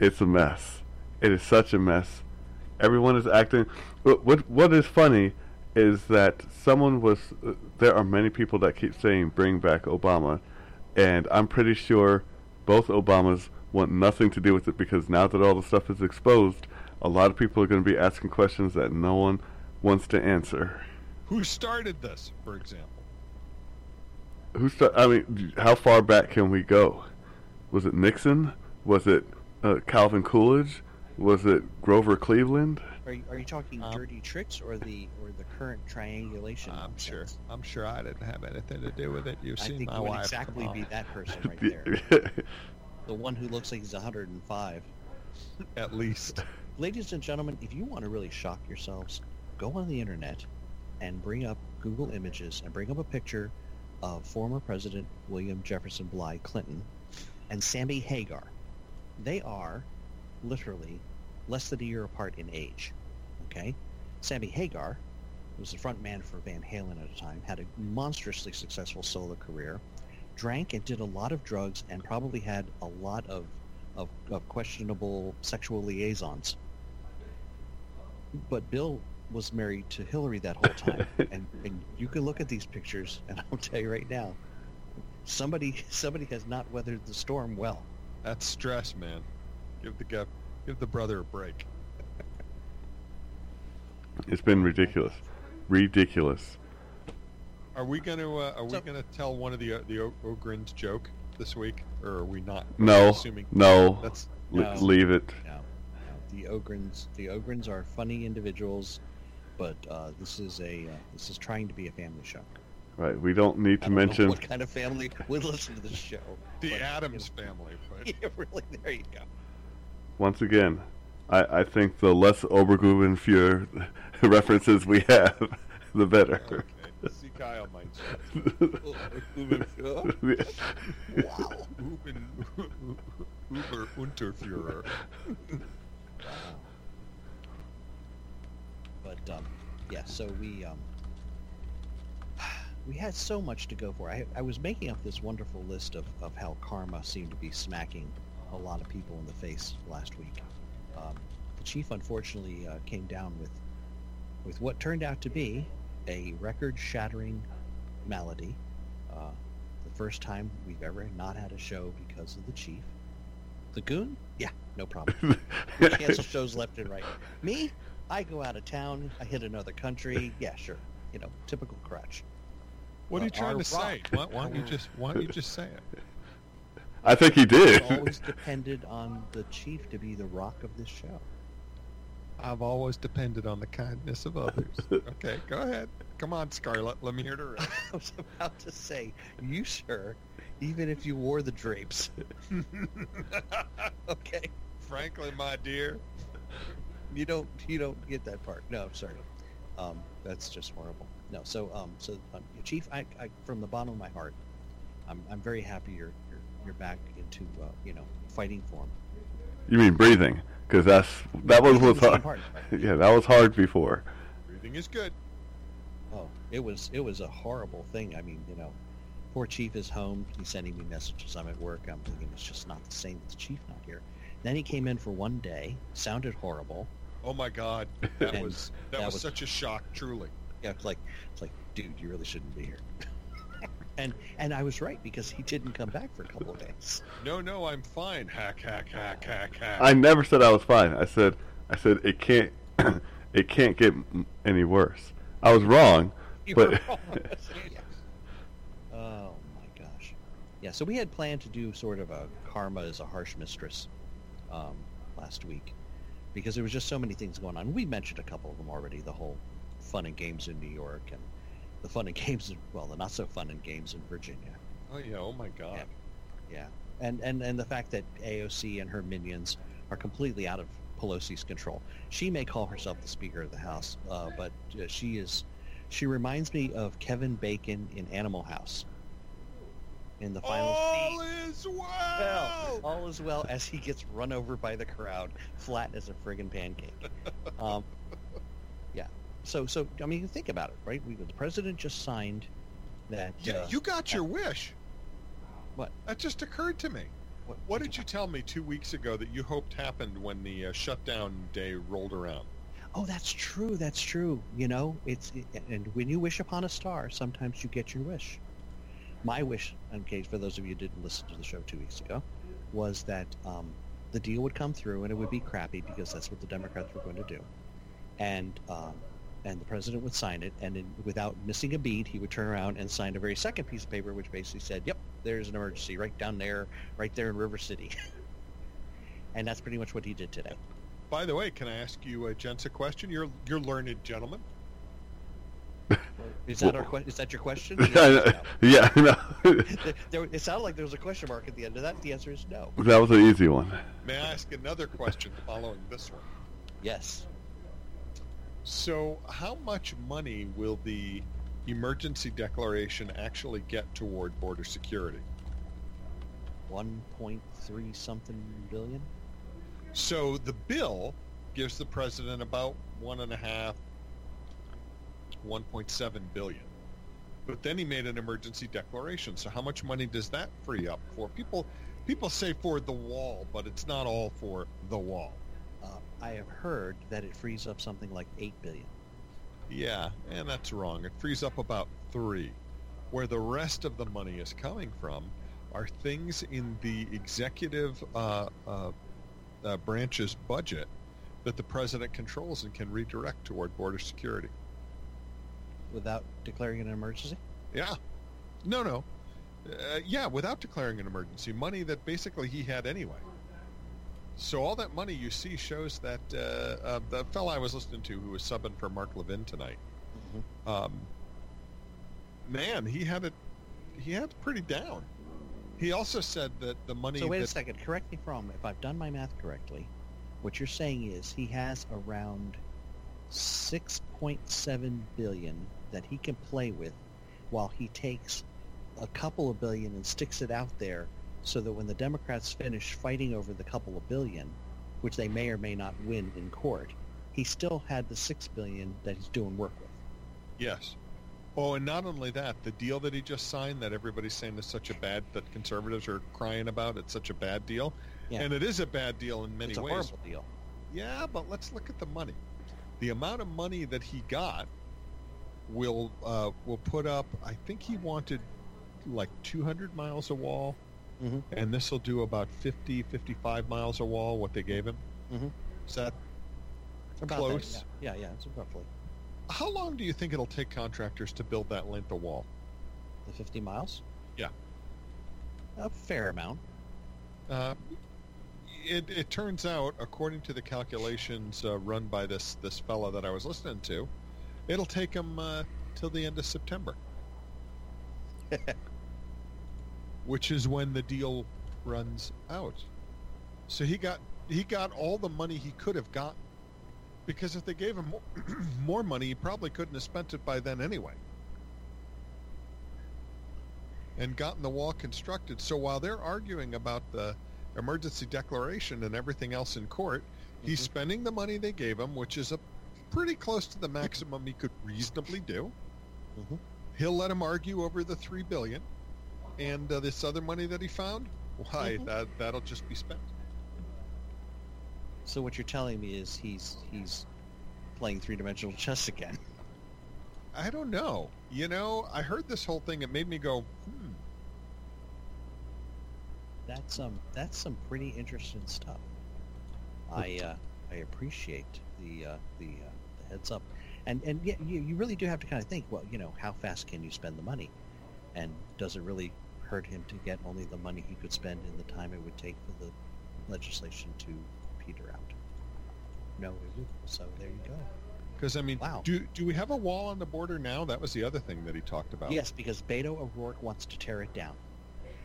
it's a mess. It is such a mess. Everyone is acting. What what, what is funny is that someone was. Uh, there are many people that keep saying bring back Obama, and I'm pretty sure both Obamas want nothing to do with it because now that all the stuff is exposed, a lot of people are going to be asking questions that no one wants to answer. Who started this, for example? Who sta- I mean, how far back can we go? Was it Nixon? Was it uh, Calvin Coolidge? Was it Grover Cleveland? Are you, are you talking Um, dirty tricks or the or the current triangulation? I'm sure. I'm sure I didn't have anything to do with it. You've I seen think my you would wife. exactly be that person right there. the one who looks like he's 105. At least. Ladies and gentlemen, if you want to really shock yourselves, go on the internet and bring up Google Images and bring up a picture of former President William Jefferson Bly Clinton and Sammy Hagar. They are literally less than a year apart in age. Okay? Sammy Hagar who was the front man for Van Halen at the time, had a monstrously successful solo career, drank and did a lot of drugs, and probably had a lot of, of, of questionable sexual liaisons. But Bill was married to Hillary that whole time, and, and you can look at these pictures, and I'll tell you right now, somebody somebody has not weathered the storm well. That's stress, man. Give the guy, give the brother a break. It's been ridiculous, ridiculous. Are we gonna uh, are So- we gonna tell one of the uh, the o- Ogren's joke this week, or are we not? No, Assuming no, that's le- No. leave it. No, no. The Ogrins, the Ogrins are funny individuals, but uh, this is a uh, this is trying to be a family show. Right, we don't need I to don't know mention. what kind of family would listen to this show. the but, Addams family. But yeah, really. There you go. Once again, I, I think the less Obergrubenführer references we have, the better. okay, see Kyle might wow. Uben, Uber Unterführer. But um, yeah, so we um, we had so much to go for. I, I was making up this wonderful list of, of how karma seemed to be smacking a lot of people in the face last week. Um, the chief unfortunately uh, came down with with what turned out to be a record-shattering malady. Uh, the first time we've ever not had a show because of the chief. The goon? Yeah, no problem. We cancel shows left and right. Me? I go out of town. I hit another country. Yeah, sure. You know, typical crutch. What are you Uh, trying our to say? Why, why don't you just why don't you just say it? I think he did. I've Always depended on the chief to be the rock of this show. I've always depended on the kindness of others. Okay, go ahead. Come on, Scarlett. Let me hear the rest. I was about to say, you sir, even if you wore the drapes. okay, Frankly, my dear, you don't you don't get that part. No, I'm sorry. Um, that's just horrible. No, so um, so um, chief, I, I from the bottom of my heart, I'm I'm very happy you're you're, you're back into uh, you know fighting form. You mean breathing? Because that's that was Breathing was hard. Yeah, that was hard before. breathing is good. Oh, it was it was a horrible thing. I mean, you know, poor chief is home. He's sending me messages. I'm at work. I'm thinking it's just not the same with the chief not here. Then he came in for one day. Sounded horrible. Oh my God, that was that, that was, was- such a shock. Truly. Yeah, it's like it's like, dude, you really shouldn't be here. and and I was right because he didn't come back for a couple of days. No, no, I'm fine. Hack, hack, hack, hack, hack. I never said I was fine. I said I said it can't it can't get any worse. I was wrong, You but were wrong. Yeah. Oh my gosh. Yeah, so we had planned to do sort of a karma is a harsh mistress um, last week because there was just so many things going on. We mentioned a couple of them already. The whole fun and games in New York and the fun and games, well, the not so fun and games in Virginia. oh yeah. Oh my God. Yeah, and and and the fact that AOC and her minions are completely out of Pelosi's control. She may call herself the Speaker of the House, uh, but uh, she is. She reminds me of Kevin Bacon in Animal House. In the final All scene, is well, well. all is well as he gets run over by the crowd, flat as a friggin' pancake. Um, yeah. So so I mean, think about it, right? We, the president just signed that. Yeah, uh, you got your wish. What? That just occurred to me. What, What did you tell me two weeks ago that you hoped happened when the uh, shutdown day rolled around? Oh, that's true. That's true. You know, it's and when you wish upon a star, sometimes you get your wish. My wish, in case for those of you who didn't listen to the show two weeks ago, was that um, the deal would come through and it would be crappy because that's what the Democrats were going to do, and um, and the president would sign it, and in, without missing a beat, he would turn around and sign a very second piece of paper, which basically said, "Yep, there's an emergency right down there, right there in River City," and that's pretty much what he did today. By the way, can I ask you, uh, gents, a question? You're you're learned gentlemen. Is that our que- is that your question? yeah, no. There- there, it sounded like there was a question mark at the end of that. The answer is no. that was an easy one. May I ask another question following this one? Yes. So, how much money will the emergency declaration actually get toward border security? 1.3 something billion? So the bill gives the president about one and a half, 1.7 billion. But then he made an emergency declaration. So how much money does that free up for? People people say for the wall, but it's not all for the wall. I have heard that it frees up something like 8 billion. Yeah, and that's wrong. It frees up about three. Where the rest of the money is coming from are things in the executive uh, uh, uh, branch's budget that the president controls and can redirect toward border security. Without declaring an emergency? Yeah. No, no. Uh, yeah, without declaring an emergency. Money that basically he had anyway. So all that money you see shows that uh, uh, the fellow I was listening to who was subbing for Mark Levin tonight, Mm-hmm. um, man, he had it. He had it pretty down. He also said that the money. So wait a second. Correct me if I'm wrong. If I've done my math correctly, what you're saying is he has around 6.7 billion that he can play with while he takes a couple of billion and sticks it out there so that when the Democrats finish fighting over the couple of billion, which they may or may not win in court, he still had the 6 billion that he's doing work with. Yes. Oh, and not only that, the deal that he just signed that everybody's saying is such a bad that conservatives are crying about. It's such a bad deal, Yeah. and it is a bad deal in many it's a ways. horrible deal. Yeah, but let's look at the money. The amount of money that he got will uh, will put up. I think he wanted like 200 miles of wall, Mhm. and this will do about 50, 55 miles a wall. What they gave him. Mhm. Is that About that, Close. yeah, yeah, yeah, it's roughly how long do you think it'll take contractors to build that length of wall? the 50 miles. Yeah. A fair amount. Uh, it, it turns out, according to the calculations uh, run by this this fella that I was listening to, it'll take him uh, till the end of September, which is when the deal runs out. So he got he got all the money he could have gotten, because if they gave him more, more money, he probably couldn't have spent it by then anyway. And gotten the wall constructed. So while they're arguing about the emergency declaration and everything else in court, he's Mhm. spending the money they gave him, which is a pretty close to the maximum he could reasonably do. Mhm. He'll let him argue over the three billion, and uh, this other money that he found, why Mhm. that that'll just be spent. So what you're telling me is he's he's playing three-dimensional chess again. I don't know. You know, I heard this whole thing. It made me go, hmm. That's um that's some pretty interesting stuff. I uh, I appreciate the uh, the, uh, the heads up, and and yeah, you, you really do have to kind of think. Well, you know, how fast can you spend the money, and does it really hurt him to get only the money he could spend in the time it would take for the legislation to peter out? No, it wouldn't. So there you go. Because I mean, Wow. do do we have a wall on the border now? That was the other thing that he talked about. Yes, because Beto O'Rourke wants to tear it down.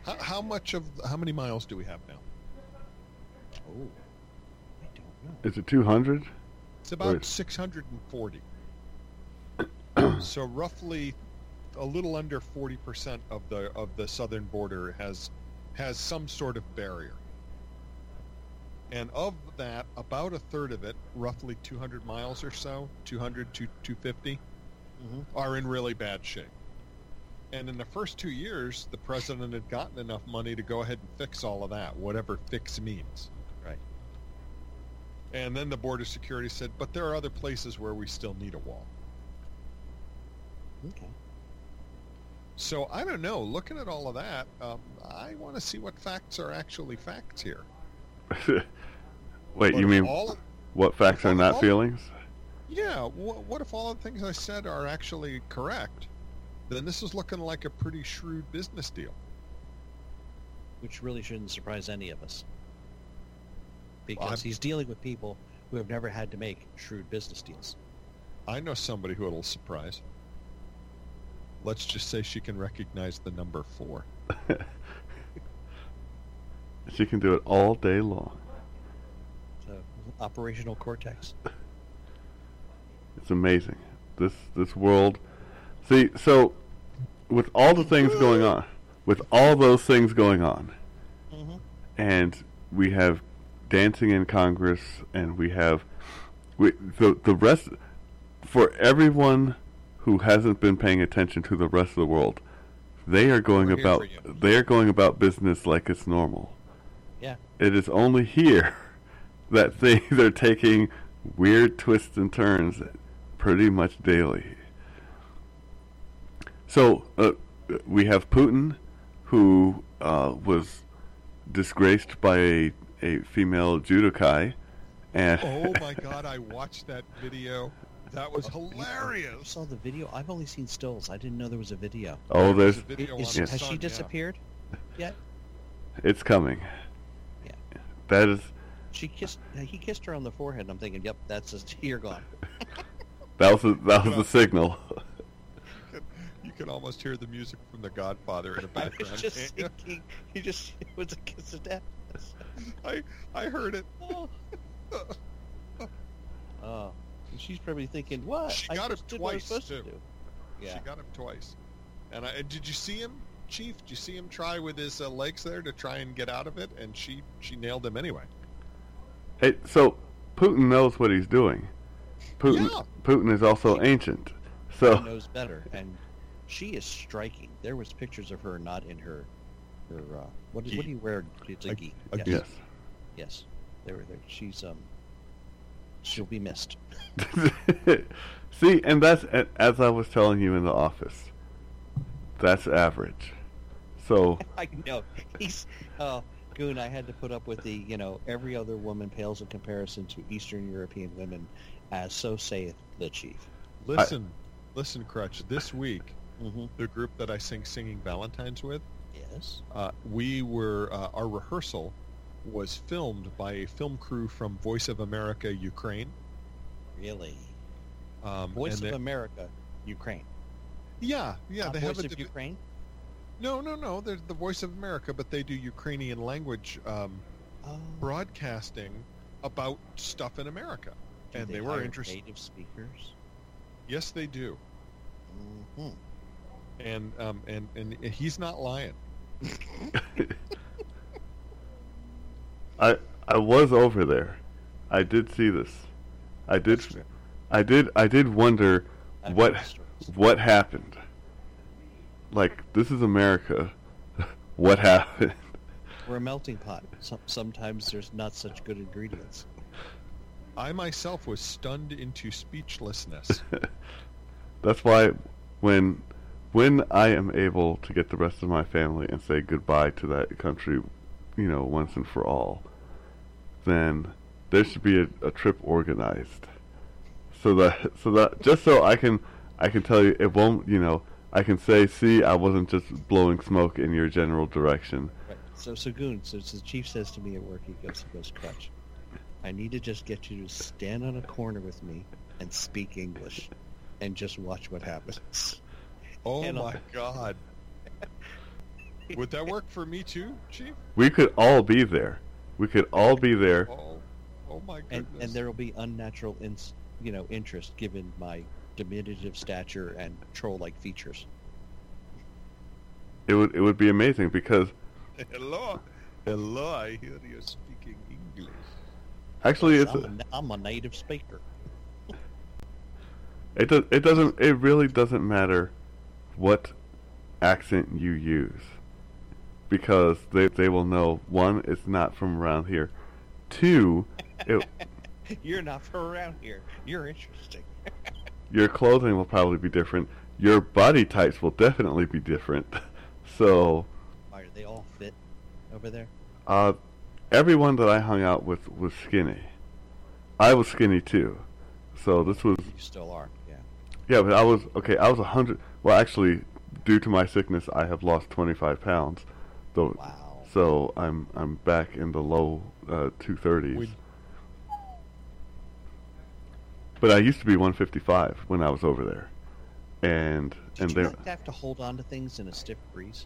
How, how much of how many miles do we have now? Oh, I don't know. Is it 200? It's about Right. 640. so roughly a little under 40% of the of the southern border has has some sort of barrier. And of that, about a third of it, roughly 200 miles or so, 200 to 250, Mhm. are in really bad shape. And in the first two years, the president had gotten enough money to go ahead and fix all of that, whatever fix means. Right. And then the border security said, but there are other places where we still need a wall. Okay. So I don't know. Looking at all of that, um, I want to see what facts are actually facts here. Wait, What you mean all? what facts are not all- feelings? Yeah. Wh- what if all the things I said are actually correct? Then this is looking like a pretty shrewd business deal. Which really shouldn't surprise any of us. Because I'm- he's dealing with people who have never had to make shrewd business deals. I know somebody who it'll surprise. Let's just say she can recognize the number four. She can do it all day long. So, operational cortex. It's amazing. This this world. See, so with all the things going on, with all those things going on, Mm-hmm. and we have dancing in Congress, and we have we, the the rest for everyone who hasn't been paying attention to the rest of the world. They are going We're about they are going about business like it's normal. Yeah. It is only here that things are taking weird twists and turns pretty much daily. So uh, we have Putin, who uh, was disgraced by a, a female judokai, and Oh my god, I watched that video. That was You hilarious. saw the video? I've only seen stills. I didn't know there was a video. oh, There's there's a video Is- on the has Sun, she yeah. disappeared yet? it's coming. Yeah. That is She kissed. He kissed her on the forehead. and I'm thinking, yep, that's just you're gone. that was the, that was the signal. You can almost hear the music from The Godfather in the background. I background. was just can't you? thinking, he just it was a kiss of death. I I heard it. Oh. oh, and she's probably thinking, what? She I got just it did what I was twice, supposed to too. Yeah. She got him twice. And I and did you see him, Chief? Did you see him try with his uh, legs there to try and get out of it? And she she nailed him anyway. Hey, so Putin knows what he's doing. Putin Yeah. Putin is also ancient. She So knows better, and she is striking. There was pictures of her not in her her uh, what, do- what do you wear? It's a, A- gi. a yes. gi. yes. Yes, they were there. She's um, she'll be missed. See, and that's as I was telling you in the office. That's average. So I know he's oh goon. I had to put up with the you know every other woman pales in comparison to Eastern European women, as so saith the chief. Listen, listen, Crutch. This week, Mm-hmm. the group that I sing singing Valentine's with, Yes. uh, we were uh, our rehearsal was filmed by a film crew from Voice of America Ukraine. Really. Um, Voice of they- America, Ukraine. yeah, yeah, Not they Voice have a of divi- Ukraine. no, no, no. They're the Voice of America, but they do Ukrainian language um, Oh. broadcasting about stuff in America, Do and they, they, were hire interested. Native speakers. Yes, they do, hmm and um, and and he's not lying. I I was over there. I did see this. I did I did I did wonder I've what what happened. Like this is America. what happened? We're a melting pot. Some, sometimes there's not such good ingredients. I myself was stunned into speechlessness. That's why when when I am able to get the rest of my family and say goodbye to that country, you know, once and for all, then there should be a, a trip organized. So that so that just so I can I can tell you it won't you know I can say see I wasn't just blowing smoke in your general direction. Right. So, so Goon, so, so the chief says to me at work, he goes, he goes, Crutch, I need to just get you to stand on a corner with me and speak English and just watch what happens. oh And, my God! Would that work for me too, Chief? We could all be there. We could all be there. Oh, oh my And, goodness! and there will be unnatural, ins, you know, interest given my diminutive stature and troll-like features. It would it would be amazing because hello, hello. I hear you speaking English. actually it's I'm, a, I'm a native speaker. It does. It doesn't. It really doesn't matter what accent you use. Because they, they will know, one, it's not from around here. Two, it, You're not from around here. You're interesting. your clothing will probably be different. Your body types will definitely be different. So, Why are they all fit over there? uh, everyone that I hung out with was skinny. I was skinny too. So this was You still are. Yeah. Yeah, but I was okay. I was a hundred. Well, actually, due to my sickness, I have lost twenty five pounds. Though, Wow. so I'm I'm back in the low uh, two thirties. We- But I used to be one fifty five when I was over there, and Did and you there have to hold on to things in a stiff breeze?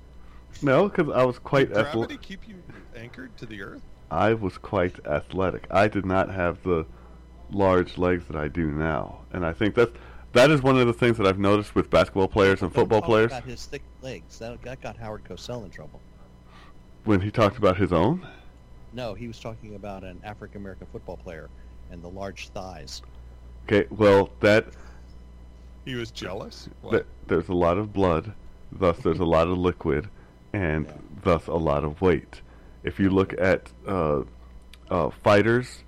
no, because I was quite Did gravity athle- keep you anchored to the earth? I was quite athletic. I did not have the large legs that I do now, and I think that's that is one of the things that I've noticed with basketball players and football talk players. About his thick legs. That, that got Howard Cosell in trouble. When he talked about his own, No, he was talking about an African American football player and the large thighs. okay, well that He was jealous. What? Th- there's a lot of blood, thus there's a lot of liquid, and Yeah. thus a lot of weight. If you look at uh, uh, fighters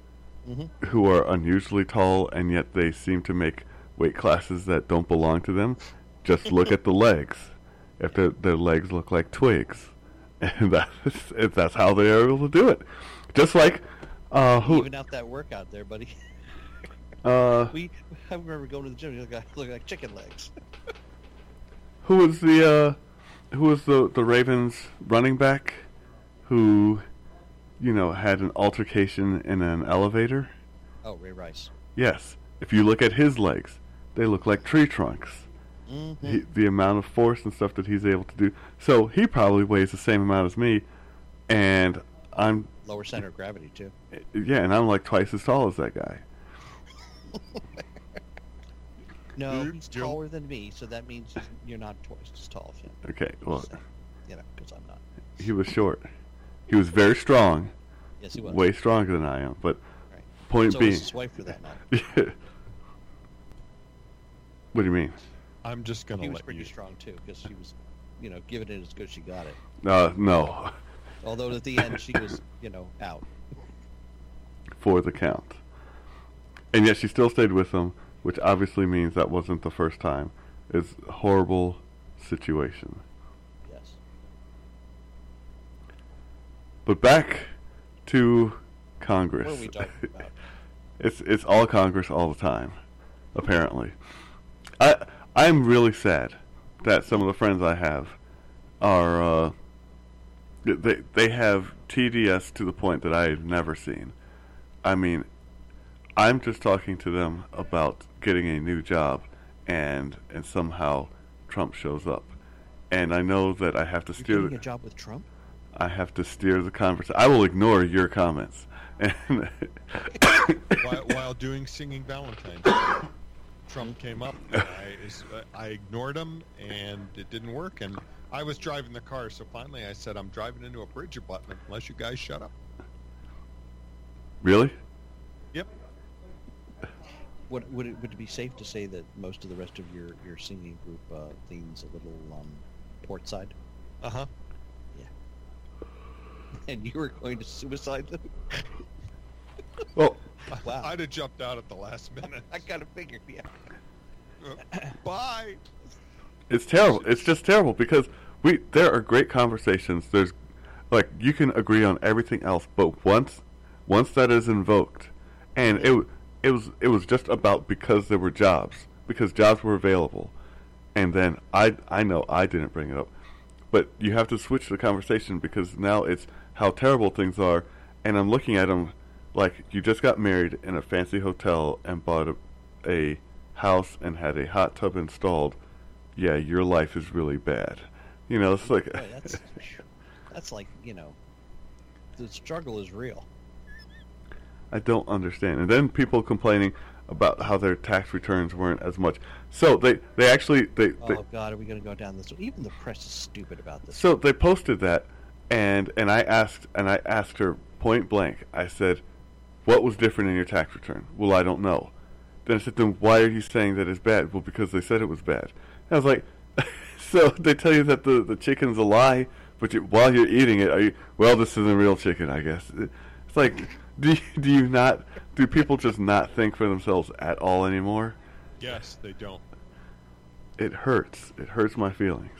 Mhm. who are unusually tall and yet they seem to make weight classes that don't belong to them, just look at the legs. If their their legs look like twigs, and that's if that's how they are able to do it. Just like uh, who Even out that workout there, buddy. uh, We I remember going to the gym. You look like, look like chicken legs. Who was the uh, who was the the Ravens running back who you know had an altercation in an elevator? Oh, Ray Rice. Yes. If you look at his legs, they look like tree trunks. Hmm He, the amount of force and stuff that he's able to do. So he probably weighs the same amount as me, and I'm Lower center of gravity too. yeah, and I'm like twice as tall as that guy. No, Dude, he's Jim. taller than me, so that means you're not twice as tall as him. Okay, well, So, you know, because I'm not. he was short. He was very strong, Yes, he was. way stronger than I am. But Right. point so being, his wife for that matter. what do you mean? I'm just gonna He was let pretty you. strong too, because she was, you know, giving it as good as she got it. Uh, no. Although at the end she was, you know, out. for the count. And yet she still stayed with him, which obviously means that wasn't the first time. It's a horrible situation. Yes. But back to Congress. What are we talking about? it's it's all Congress all the time, apparently. I I'm really sad that some of the friends I have are uh, they they have TDS to the point that I've never seen. I mean, I'm just talking to them about getting a new job, and and somehow Trump shows up, and I know that I have to You're steer. The, a job with Trump? I have to steer the conversation. I will ignore your comments. And while, while doing singing Valentine's Day, Trump came up. And I, uh, I ignored him, and it didn't work. And I was driving the car, so finally I said, "I'm driving into a bridge abutment. Unless you guys shut up." really, Yep. Would, would, it, would it be safe to say that most of the rest of your, your singing group uh, leans a little um, port side? Uh huh. Yeah. And you were going to suicide them? well, Wow. I'd have jumped out at the last minute. I kind of figured, yeah. Uh, Bye. it's terrible. It's just terrible because we there are great conversations. There's like you can agree on everything else, but once once that is invoked, and it it was it was just about because there were jobs because jobs were available, and then I I know I didn't bring it up, but you have to switch the conversation because now it's how terrible things are, and I'm looking at them like you just got married in a fancy hotel and bought a, a house and had a hot tub installed. Yeah, your life is really bad. You know, it's like Boy, that's, that's like, you know, the struggle is real. I don't understand. And then people complaining about how their tax returns weren't as much. So they they actually they, they Oh, God, are we going to go down this? Even the press is stupid about this. so they posted that and and I asked and I asked her point blank. I said, "What was different in your tax return?" Well, I don't know. Then I said, "Then why are you saying that it's bad?" Well, because they said it was bad. And I was like, so they tell you that the, the chicken's a lie, but you, while you're eating it, are you, well, this isn't real chicken, I guess. It's like, do you, do you not, do people just not think for themselves at all anymore? Yes, they don't. It hurts. It hurts my feelings.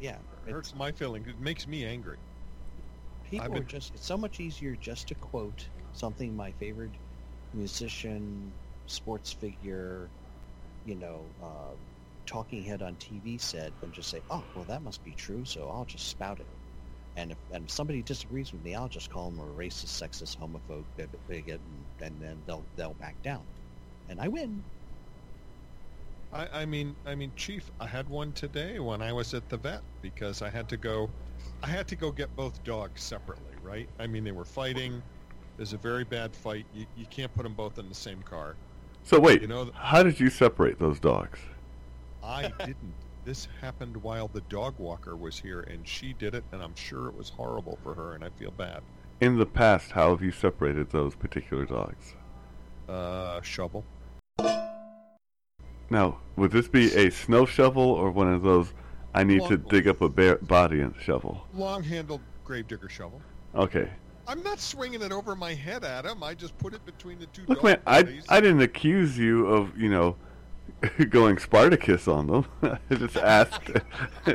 Yeah, It hurts my feelings. It makes me angry. people I've are just. It's so much easier just to quote something my favorite musician, sports figure, you know, uh, talking head on TV said, and just say, "Oh, well, that must be true," so I'll just spout it. And if, and if somebody disagrees with me, I'll just call them a racist, sexist, homophobe, bigot, and, and then they'll they'll back down, and I win. I, I mean, I mean, Chief, I had one today when I was at the vet because I had to go, I had to go get both dogs separately, right? I mean, they were fighting. There's a very bad fight. You, you can't put them both in the same car. So wait, You know, how did you separate those dogs? I didn't. This happened while the dog walker was here, and she did it, and I'm sure it was horrible for her, and I feel bad. In the past, how have you separated those particular dogs? Uh, shovel. Now, would this be a snow shovel or one of those I need to dig up a bare body and shovel? Long-handled gravedigger shovel. Okay. I'm not swinging it over my head at him. I just put it between the two Look, dog man, I, bodies. I didn't accuse you of, you know, going Spartacus on them. I just asked.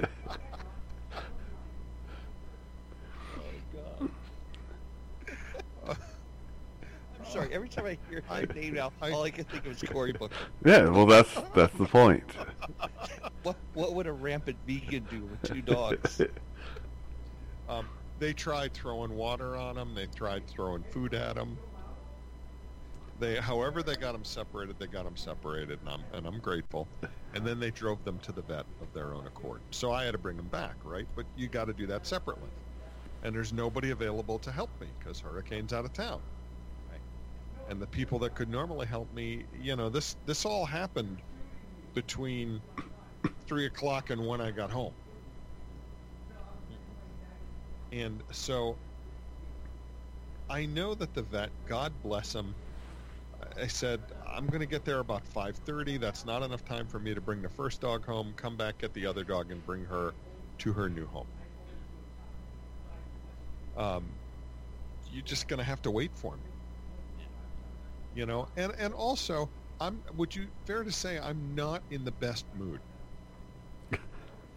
I'm sorry. Every time I hear I- your name now, I- all I can think of is Cory Booker. yeah, well, that's that's the point. What what would a rampant vegan do with two dogs? Um, they tried throwing water on him. They tried throwing food at him. They, however, they got them separated. They got them separated, and I'm and I'm grateful. And then they drove them to the vet of their own accord. So I had to bring them back, right? But you got to do that separately. And there's nobody available to help me because Hurricane's out of town. Right. And the people that could normally help me, you know, this this all happened between three o'clock and when I got home. And so I know that the vet, God bless him, I said, I'm going to get there about 5.30. That's not enough time for me to bring the first dog home, come back, get the other dog, and bring her to her new home. Um, you're just going to have to wait for me. You know, and, and also, I'm. Would you fair to say I'm not in the best mood?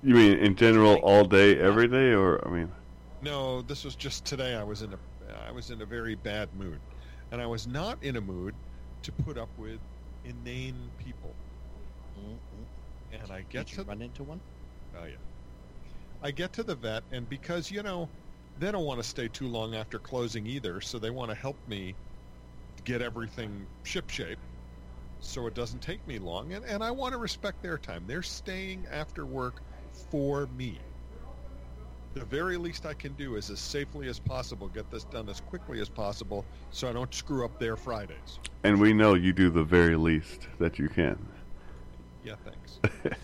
You mean in general, all day, every day, or I mean, No, this was just today. I was in a I was in a very bad mood, and I was not in a mood to put up with inane people. Mm-mm. And I get Did you to run into one? oh yeah, I get to the vet, and because you know they don't want to stay too long after closing either, so they want to help me get everything shipshape, so it doesn't take me long, and and I want to respect their time. They're staying after work for me. The very least I can do is as safely as possible get this done as quickly as possible so I don't screw up their Fridays. and we know you do the very least that you can. Yeah, thanks.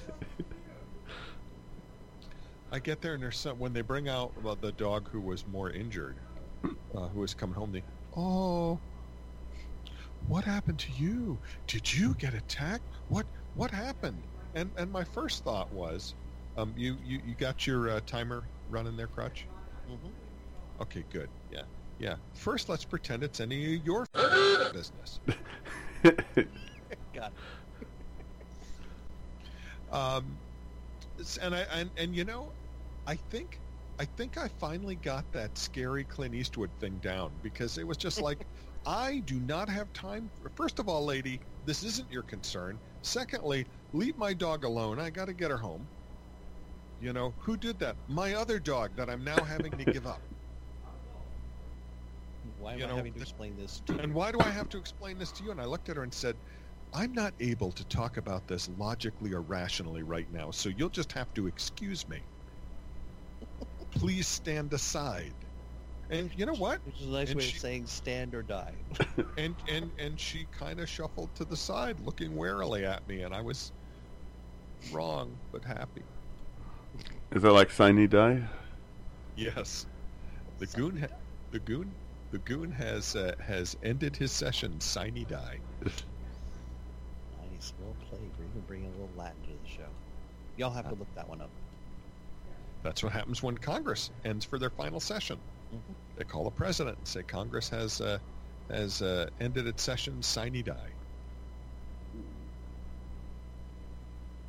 I get there and there's some when they bring out well, the dog who was more injured, uh, who was coming home. They, oh, what happened to you? Did you get attacked? What what happened? And and my first thought was, um, you you you got your uh, timer running their Crutch? Mm-hmm. Okay, good. Yeah, yeah. First, let's pretend it's any of your business. Got it. Um, and I and, and you know, I think I think I finally got that scary Clint Eastwood thing down because it was just like I do not have time. First of all, lady, this isn't your concern. Secondly, leave my dog alone. I got to get her home. You know who did that? My other dog that I'm now having to give up. Why am You I know, having to this- explain this to And why do I have to explain this to you? And I looked at her and said, I'm not able to talk about this logically or rationally right now, so you'll just have to excuse me. Please stand aside. And you know what? Which is a nice and way she- of saying stand or die. And and and she kind of shuffled to the side, looking warily at me, and I was wrong but happy. Is that like Sine Die? Yes, the goon, ha- the goon, the goon has uh, has ended his session. Sine die. Nice, well played. We're even bringing a little Latin to the show. y'all have to look that one up. That's what happens when Congress ends for their final session. Mhm. They call the president and say Congress has uh, has uh, ended its session. Sine die.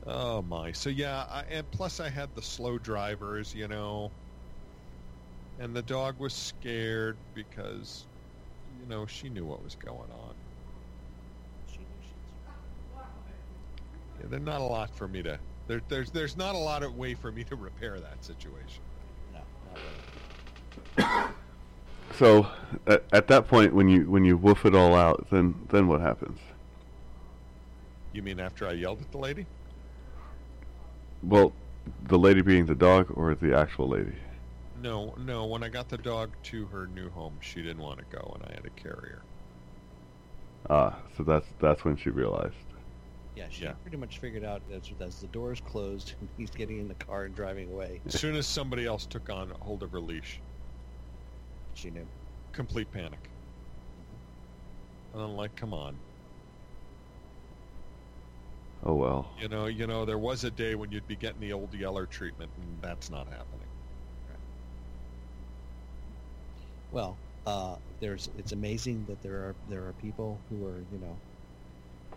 Oh my! So yeah, I, and plus I had the slow drivers, you know, and the dog was scared because, you know, she knew what was going on. She knew she Yeah, there's not a lot for me to. There, there's there's not a lot of way for me to repair that situation. No, not really. So at, at that point, when you when you woof it all out, then then what happens? You mean after I yelled at the lady? Well, the lady being the dog or the actual lady? No, no. When I got the dog to her new home, she didn't want to go, and I had to carry her. Ah, so that's that's when she realized. Yeah, she Yeah. pretty much figured out as, as the doors closed he's getting in the car and driving away. As soon as somebody else took on hold of her leash, She knew. complete panic. And I'm like, come on. Oh well. You know, you know, there was a day when you'd be getting the old Yeller treatment, and that's not happening. Well, uh, there's it's amazing that there are there are people who are you know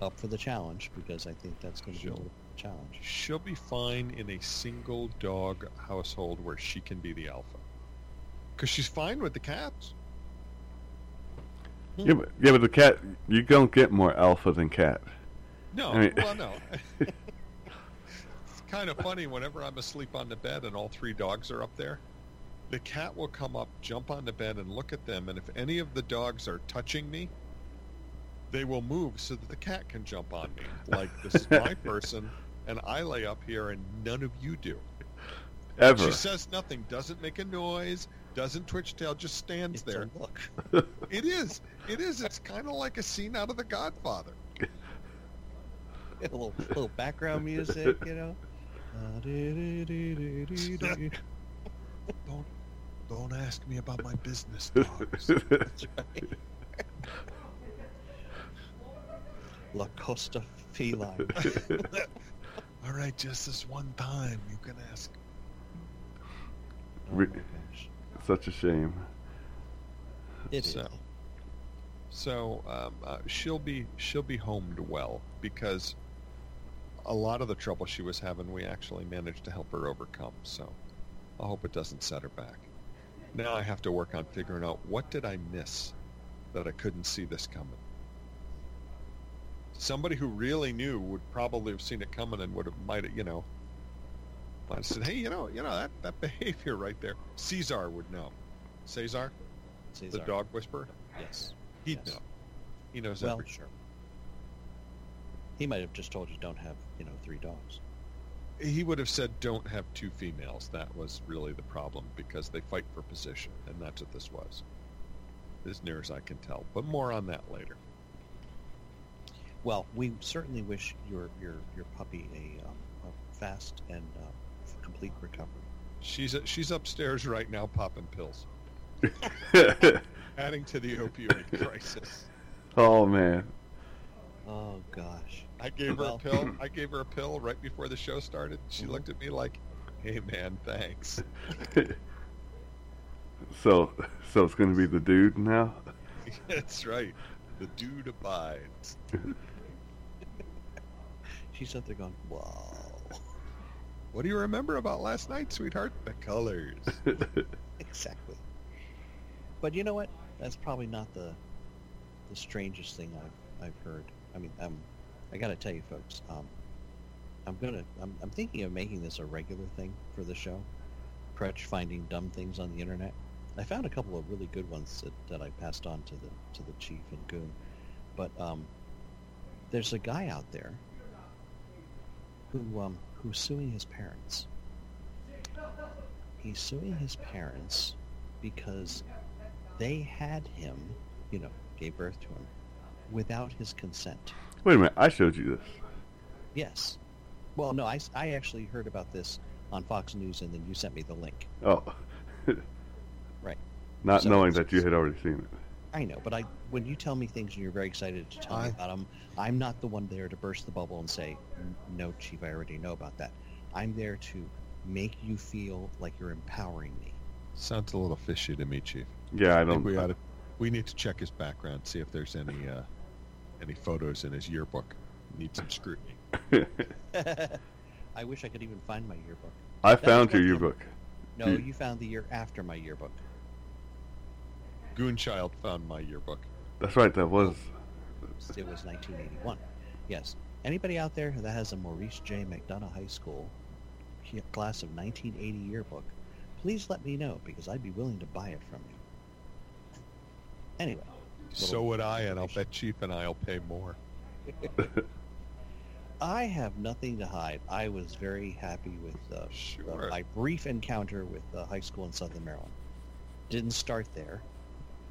up for the challenge because I think that's going to be a little challenge. She'll be fine in a single dog household where she can be the alpha. Because she's fine with the cats. Yeah, but, yeah, but the cat you don't get more alpha than cat. No, I mean- well, no. it's kind of funny whenever I'm asleep on the bed and all three dogs are up there. The cat will come up, jump on the bed, and look at them. And if any of the dogs are touching me, they will move so that the cat can jump on me. Like this is my person, and I lay up here, and none of you do. Ever. She says nothing, doesn't make a noise, doesn't twitch tail, just stands It's there. look. It is. It is. It's kind of like a scene out of The Godfather. A little little background music, you know. Don't don't ask me about my business dogs. That's right. La Costa Feline. All right, just this one time you can ask. Oh Re- my gosh. Such a shame. It is. So- So um, uh, she'll be she'll be homed well because a lot of the trouble she was having we actually managed to help her overcome. So I hope it doesn't set her back. Now I have to work on figuring out what did I miss that I couldn't see this coming. Somebody who really knew would probably have seen it coming and would have might have you know might have said, hey, you know, you know that that behavior right there. Cesar would know. Cesar, Cesar. the dog whisperer. Yes. He'd Yes. know. He knows Well, every. sure. He might have just told you don't have, you know, three dogs. He would have said, "Don't have two females." That was really the problem because they fight for position, and that's what this was, as near as I can tell. But more on that later. Well, we certainly wish your your your puppy a, um, a fast and uh, complete recovery. She's she's upstairs right now popping pills, adding to the opioid crisis. oh man. Oh gosh. I gave her Well- a pill. I gave her a pill right before the show started. She Mhm. looked at me like, "Hey man, thanks." so so it's gonna be the dude now. that's right. The dude abides. She's up there going, "Wow." What do you remember about last night, sweetheart? The colors. Exactly. But you know what? That's probably not the the strangest thing I've I've heard. I mean, um, I got to tell you, folks. Um, I'm gonna. I'm, I'm thinking of making this a regular thing for the show. Crutch finding dumb things on the internet. I found a couple of really good ones that, that I passed on to the to the chief and goon. But um, there's a guy out there who um who's suing his parents. He's suing his parents because they had him, you know, gave birth to him without his consent. Wait a minute, I showed you this. Yes. Well, no, I, I actually heard about this on Fox News, and then you sent me the link. Oh. Right. Not So- knowing that you had already seen it. I know, but I when you tell me things and you're very excited to tell me about them, I'm not the one there to burst the bubble and say, "No, chief, I already know about that." I'm there to make you feel like you're empowering me. Sounds a little fishy to me, Chief. Yeah, I I think don't. we ought to. We need to check his background, see if there's any uh, any photos in his yearbook. Need some scrutiny. I wish I could even find my yearbook. I That's found your yearbook. No, You- you found the year after my yearbook. Goonchild found my yearbook. That's right. That was. It was 1981. Yes. Anybody out there that has a Maurice J. McDonough High School class of 1980 yearbook, please let me know because I'd be willing to buy it from you. Anyway, So would I, and I'll bet Chief and I'll pay more. I have nothing to hide. I was very happy with uh, Sure. uh, my brief encounter with uh, high school in Southern Maryland. Didn't start there.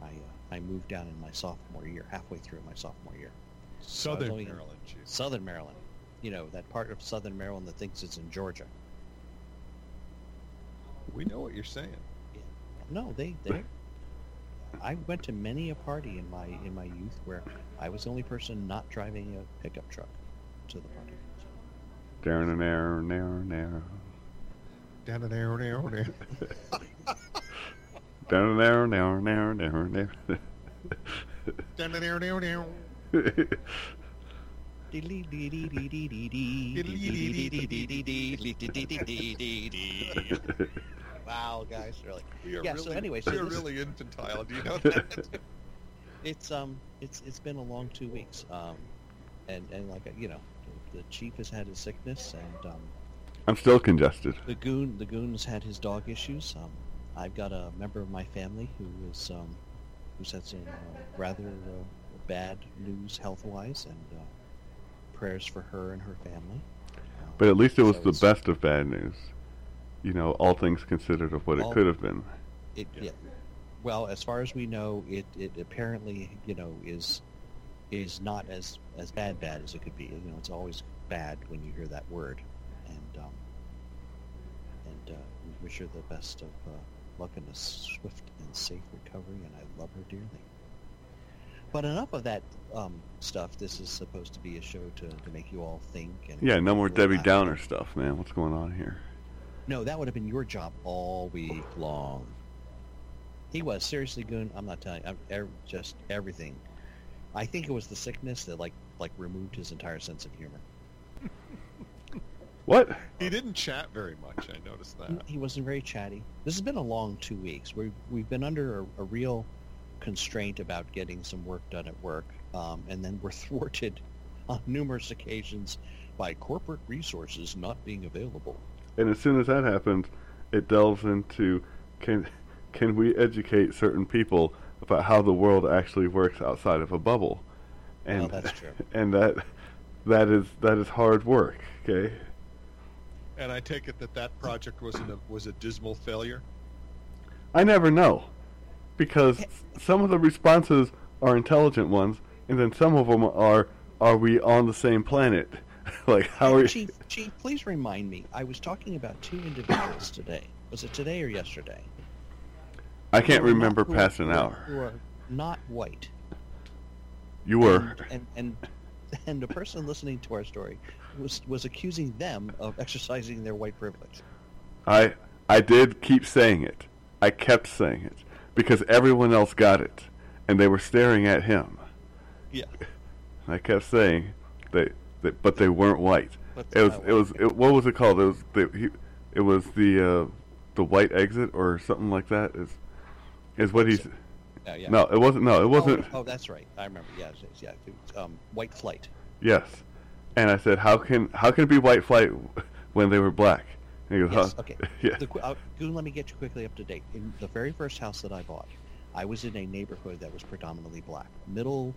I uh, I moved down in my sophomore year, halfway through my sophomore year. Southern only- Maryland, Chief. Southern Maryland. You know, that part of Southern Maryland that thinks it's in Georgia. We know what you're saying. No, they they. I went to many a party in my in my youth where I was the only person not driving a pickup truck to the party. Down and there, there, there. Down and there, down there. Down there, there, there, there, there. Down there, down there. Wow, guys, really. We are Yeah, really, so anyway, so we are this- really infantile. Do you know that? It's um, it's it's been a long two weeks. Um, and and like you know, the, the chief has had his sickness, and um, I'm still congested. the goon the goon's had his dog issues. Um, I've got a member of my family who is um, who's had some uh, rather uh, bad news health wise, and uh, prayers for her and her family. But at least it was so the best of bad news. You know, all things considered of what it could have been. It, Yeah. yeah. Well, as far as we know, it, it apparently you know is is not as as bad bad as it could be. You know, it's always bad when you hear that word, and um, and uh, we wish her the best of uh, luck and a swift and safe recovery. And I love her dearly. But enough of that um, stuff. This is supposed to be a show to, to make you all think. And Yeah, no more Debbie laugh. Downer stuff, man. What's going on here? No, that would have been your job all week long. He was seriously, Goon. I'm not telling you. I'm, er, just everything. I think it was the sickness that like like removed his entire sense of humor. What? he didn't chat very much. I noticed that. He wasn't very chatty. This has been a long two weeks. We've we've been under a, a real constraint about getting some work done at work, um, and then we're thwarted on numerous occasions by corporate resources not being available. And as soon as that happens, it delves into can can we educate certain people about how the world actually works outside of a bubble? And well, that's true. and that that is that is hard work. Okay. And I take it that that project was a was a dismal failure. I never know, because some of the responses are intelligent ones, and then some of them are are we on the same planet? like how are Chief, Chief, please remind me. I was talking about two individuals today. Was it today or yesterday? I can't remember who past an hour. Who are not white. You were. And, and and and the person listening to our story was was accusing them of exercising their white privilege. I I did keep saying it. I kept saying it because everyone else got it, and they were staring at him. Yeah. I kept saying they but they weren't white. It was it was it, what was it called? It was the he, it was the uh, the white exit or something like that. Is is what he's Yeah, yeah. no it wasn't no it Oh, wasn't Oh, that's right. I remember. Yeah. It um, white flight. yes, and I said how can how can it be white flight when they were black? And he goes Yes. huh? Okay. yeah The, uh, Goon, let me get you quickly up to date. In the very first house that I bought, I was in a neighborhood that was predominantly black, middle,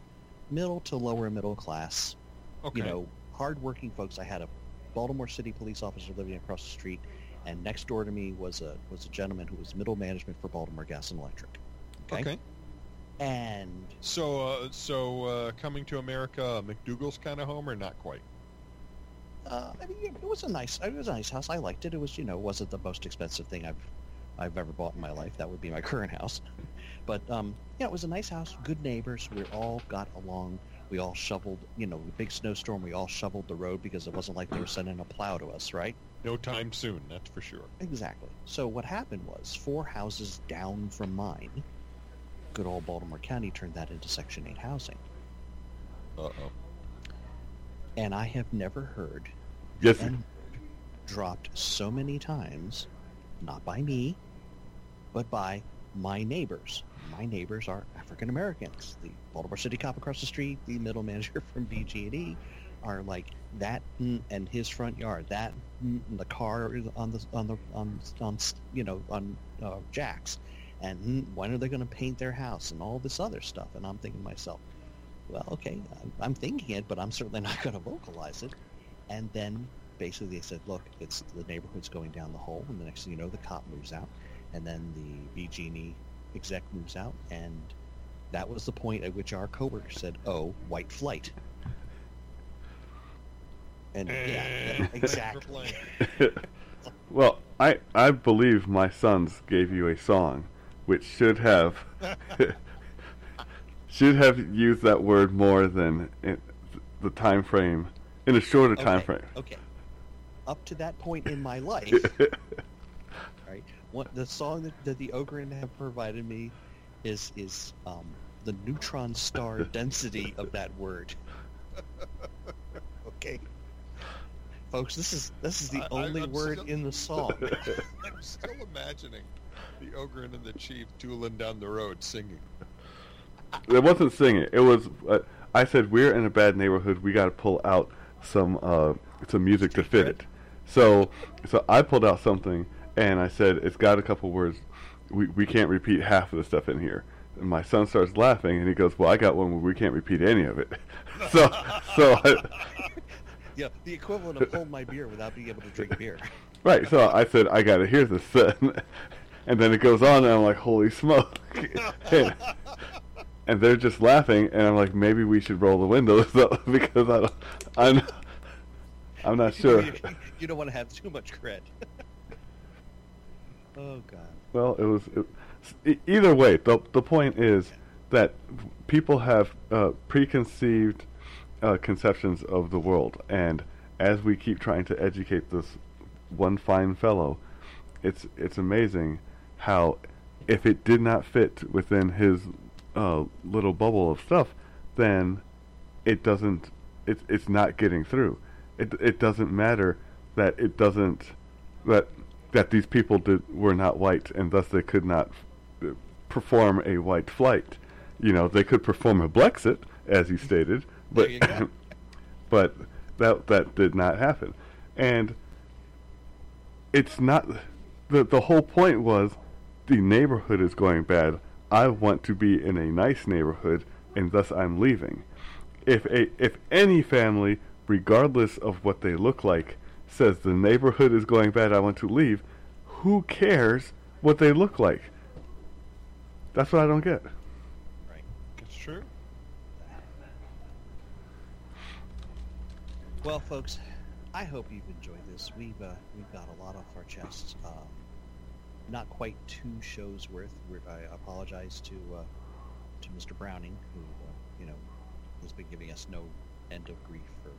middle to lower middle class. Okay. You know, hardworking folks. I had a Baltimore City police officer living across the street, and next door to me was a was a gentleman who was middle management for Baltimore Gas and Electric. Okay. okay. And So uh, so uh, coming to America, McDowell's kind of home, or not quite? uh, I mean, it was a nice, it was a nice house. I liked it. It was, you know, wasn't the most expensive thing I've, I've ever bought in my life. That would be my current house, but um, yeah, it was a nice house. Good neighbors. We all got along We all shoveled, you know, big snowstorm. We all shoveled the road because it wasn't like they were sending a plow to us, right? No time soon, that's for sure. Exactly. So what happened was four houses down from mine, good old Baltimore County turned that into Section 8 housing. Uh-oh. And I have never heard Yes. dropped so many times, not by me, but by my neighbors. My neighbors are African Americans. The Baltimore City cop across the street, the middle manager from BG&E, are like that mm, and his front yard, that mm, and the car on the on the on on you know on uh, jacks, and mm, when are they going to paint their house and all this other stuff? And I'm thinking to myself, well, okay, I'm thinking it, but I'm certainly not going to vocalize it. And then basically they said, look, it's the neighborhood's going down the hole, and the next thing you know, the cop moves out, and then the BG&E exec moves out, and that was the point at which our coworker said, "Oh, white flight." And yeah, yeah, Eh, thanks for exactly. well, I I believe my sons gave you a song, which should have should have used that word more than in the time frame in a shorter time frame. okay. Up to that point in my life, right? What the song that, that the Ogren have provided me is is um, the neutron star density of that word. okay, folks, this is this is the I- I- only I'm word still- in the song. I'm still imagining the ogre and the chief dueling down the road singing. it wasn't singing. It was. Uh, I said we're in a bad neighborhood. We got to pull out some uh, some music to fit it. So so I pulled out something and I said it's got a couple words. We we can't repeat half of the stuff in here. And my son starts laughing and he goes, "Well, I got one where we can't repeat any of it." so so I, yeah, the equivalent of hold my beer without being able to drink beer. right. So I said I got to hear this. and then it goes on and I'm like, "Holy smoke!" and, and they're just laughing, and I'm like, maybe we should roll the windows up because I don't, I'm, I'm not sure. you don't want to have too much cred. Oh God. Well, it was it, either way. The the point is that people have uh, preconceived uh, conceptions of the world, and as we keep trying to educate this one fine fellow, it's it's amazing how if it did not fit within his uh, little bubble of stuff, then it doesn't. It's it's not getting through. It it doesn't matter that it doesn't that that these people did were not white and thus they could not uh, perform a white flight. You know, they could perform a Blexit, as you stated, but There you go. but that that did not happen. And it's not the the whole point was the neighborhood is going bad. I want to be in a nice neighborhood and thus I'm leaving. If a if any family regardless of what they look like says the neighborhood is going bad, I want to leave, who cares what they look like? That's what I don't get. Right. It's true. Well, folks, I hope you've enjoyed this. We've uh, we've got a lot off our chests. Um, not quite two shows worth. We're, I apologize to uh, to Mr. Browning, who uh, you know has been giving us no end of grief for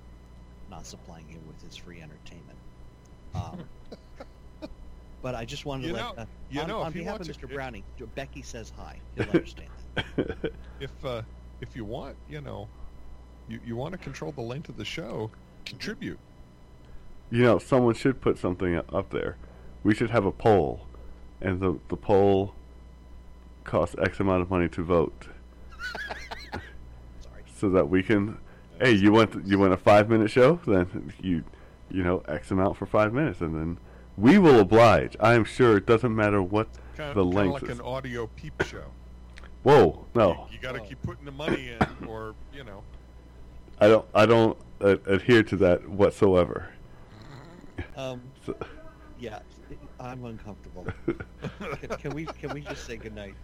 not supplying him with his free entertainment. Um, but I just wanted You to know- let uh, you on, know, on if he behalf of wants to- Mr. Browning, Becky says hi. He'll understand. that. If uh, if you want, you know, you, you want to control the length of the show, contribute. You know, someone should put something up there. We should have a poll, and the the poll costs X amount of money to vote, Sorry. so that we can. Hey, you want you want a five minute show? Then you, you know, X amount for five minutes, and then we will oblige. I am sure it doesn't matter what Kind the of, length like is. an audio peep show. Whoa, no, You, got to Oh. keep putting the money in, or you know. I don't. I don't uh, adhere to that whatsoever. Um, So- yeah, I'm uncomfortable. can, can we can we just say goodnight?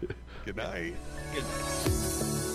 Good night. Good night.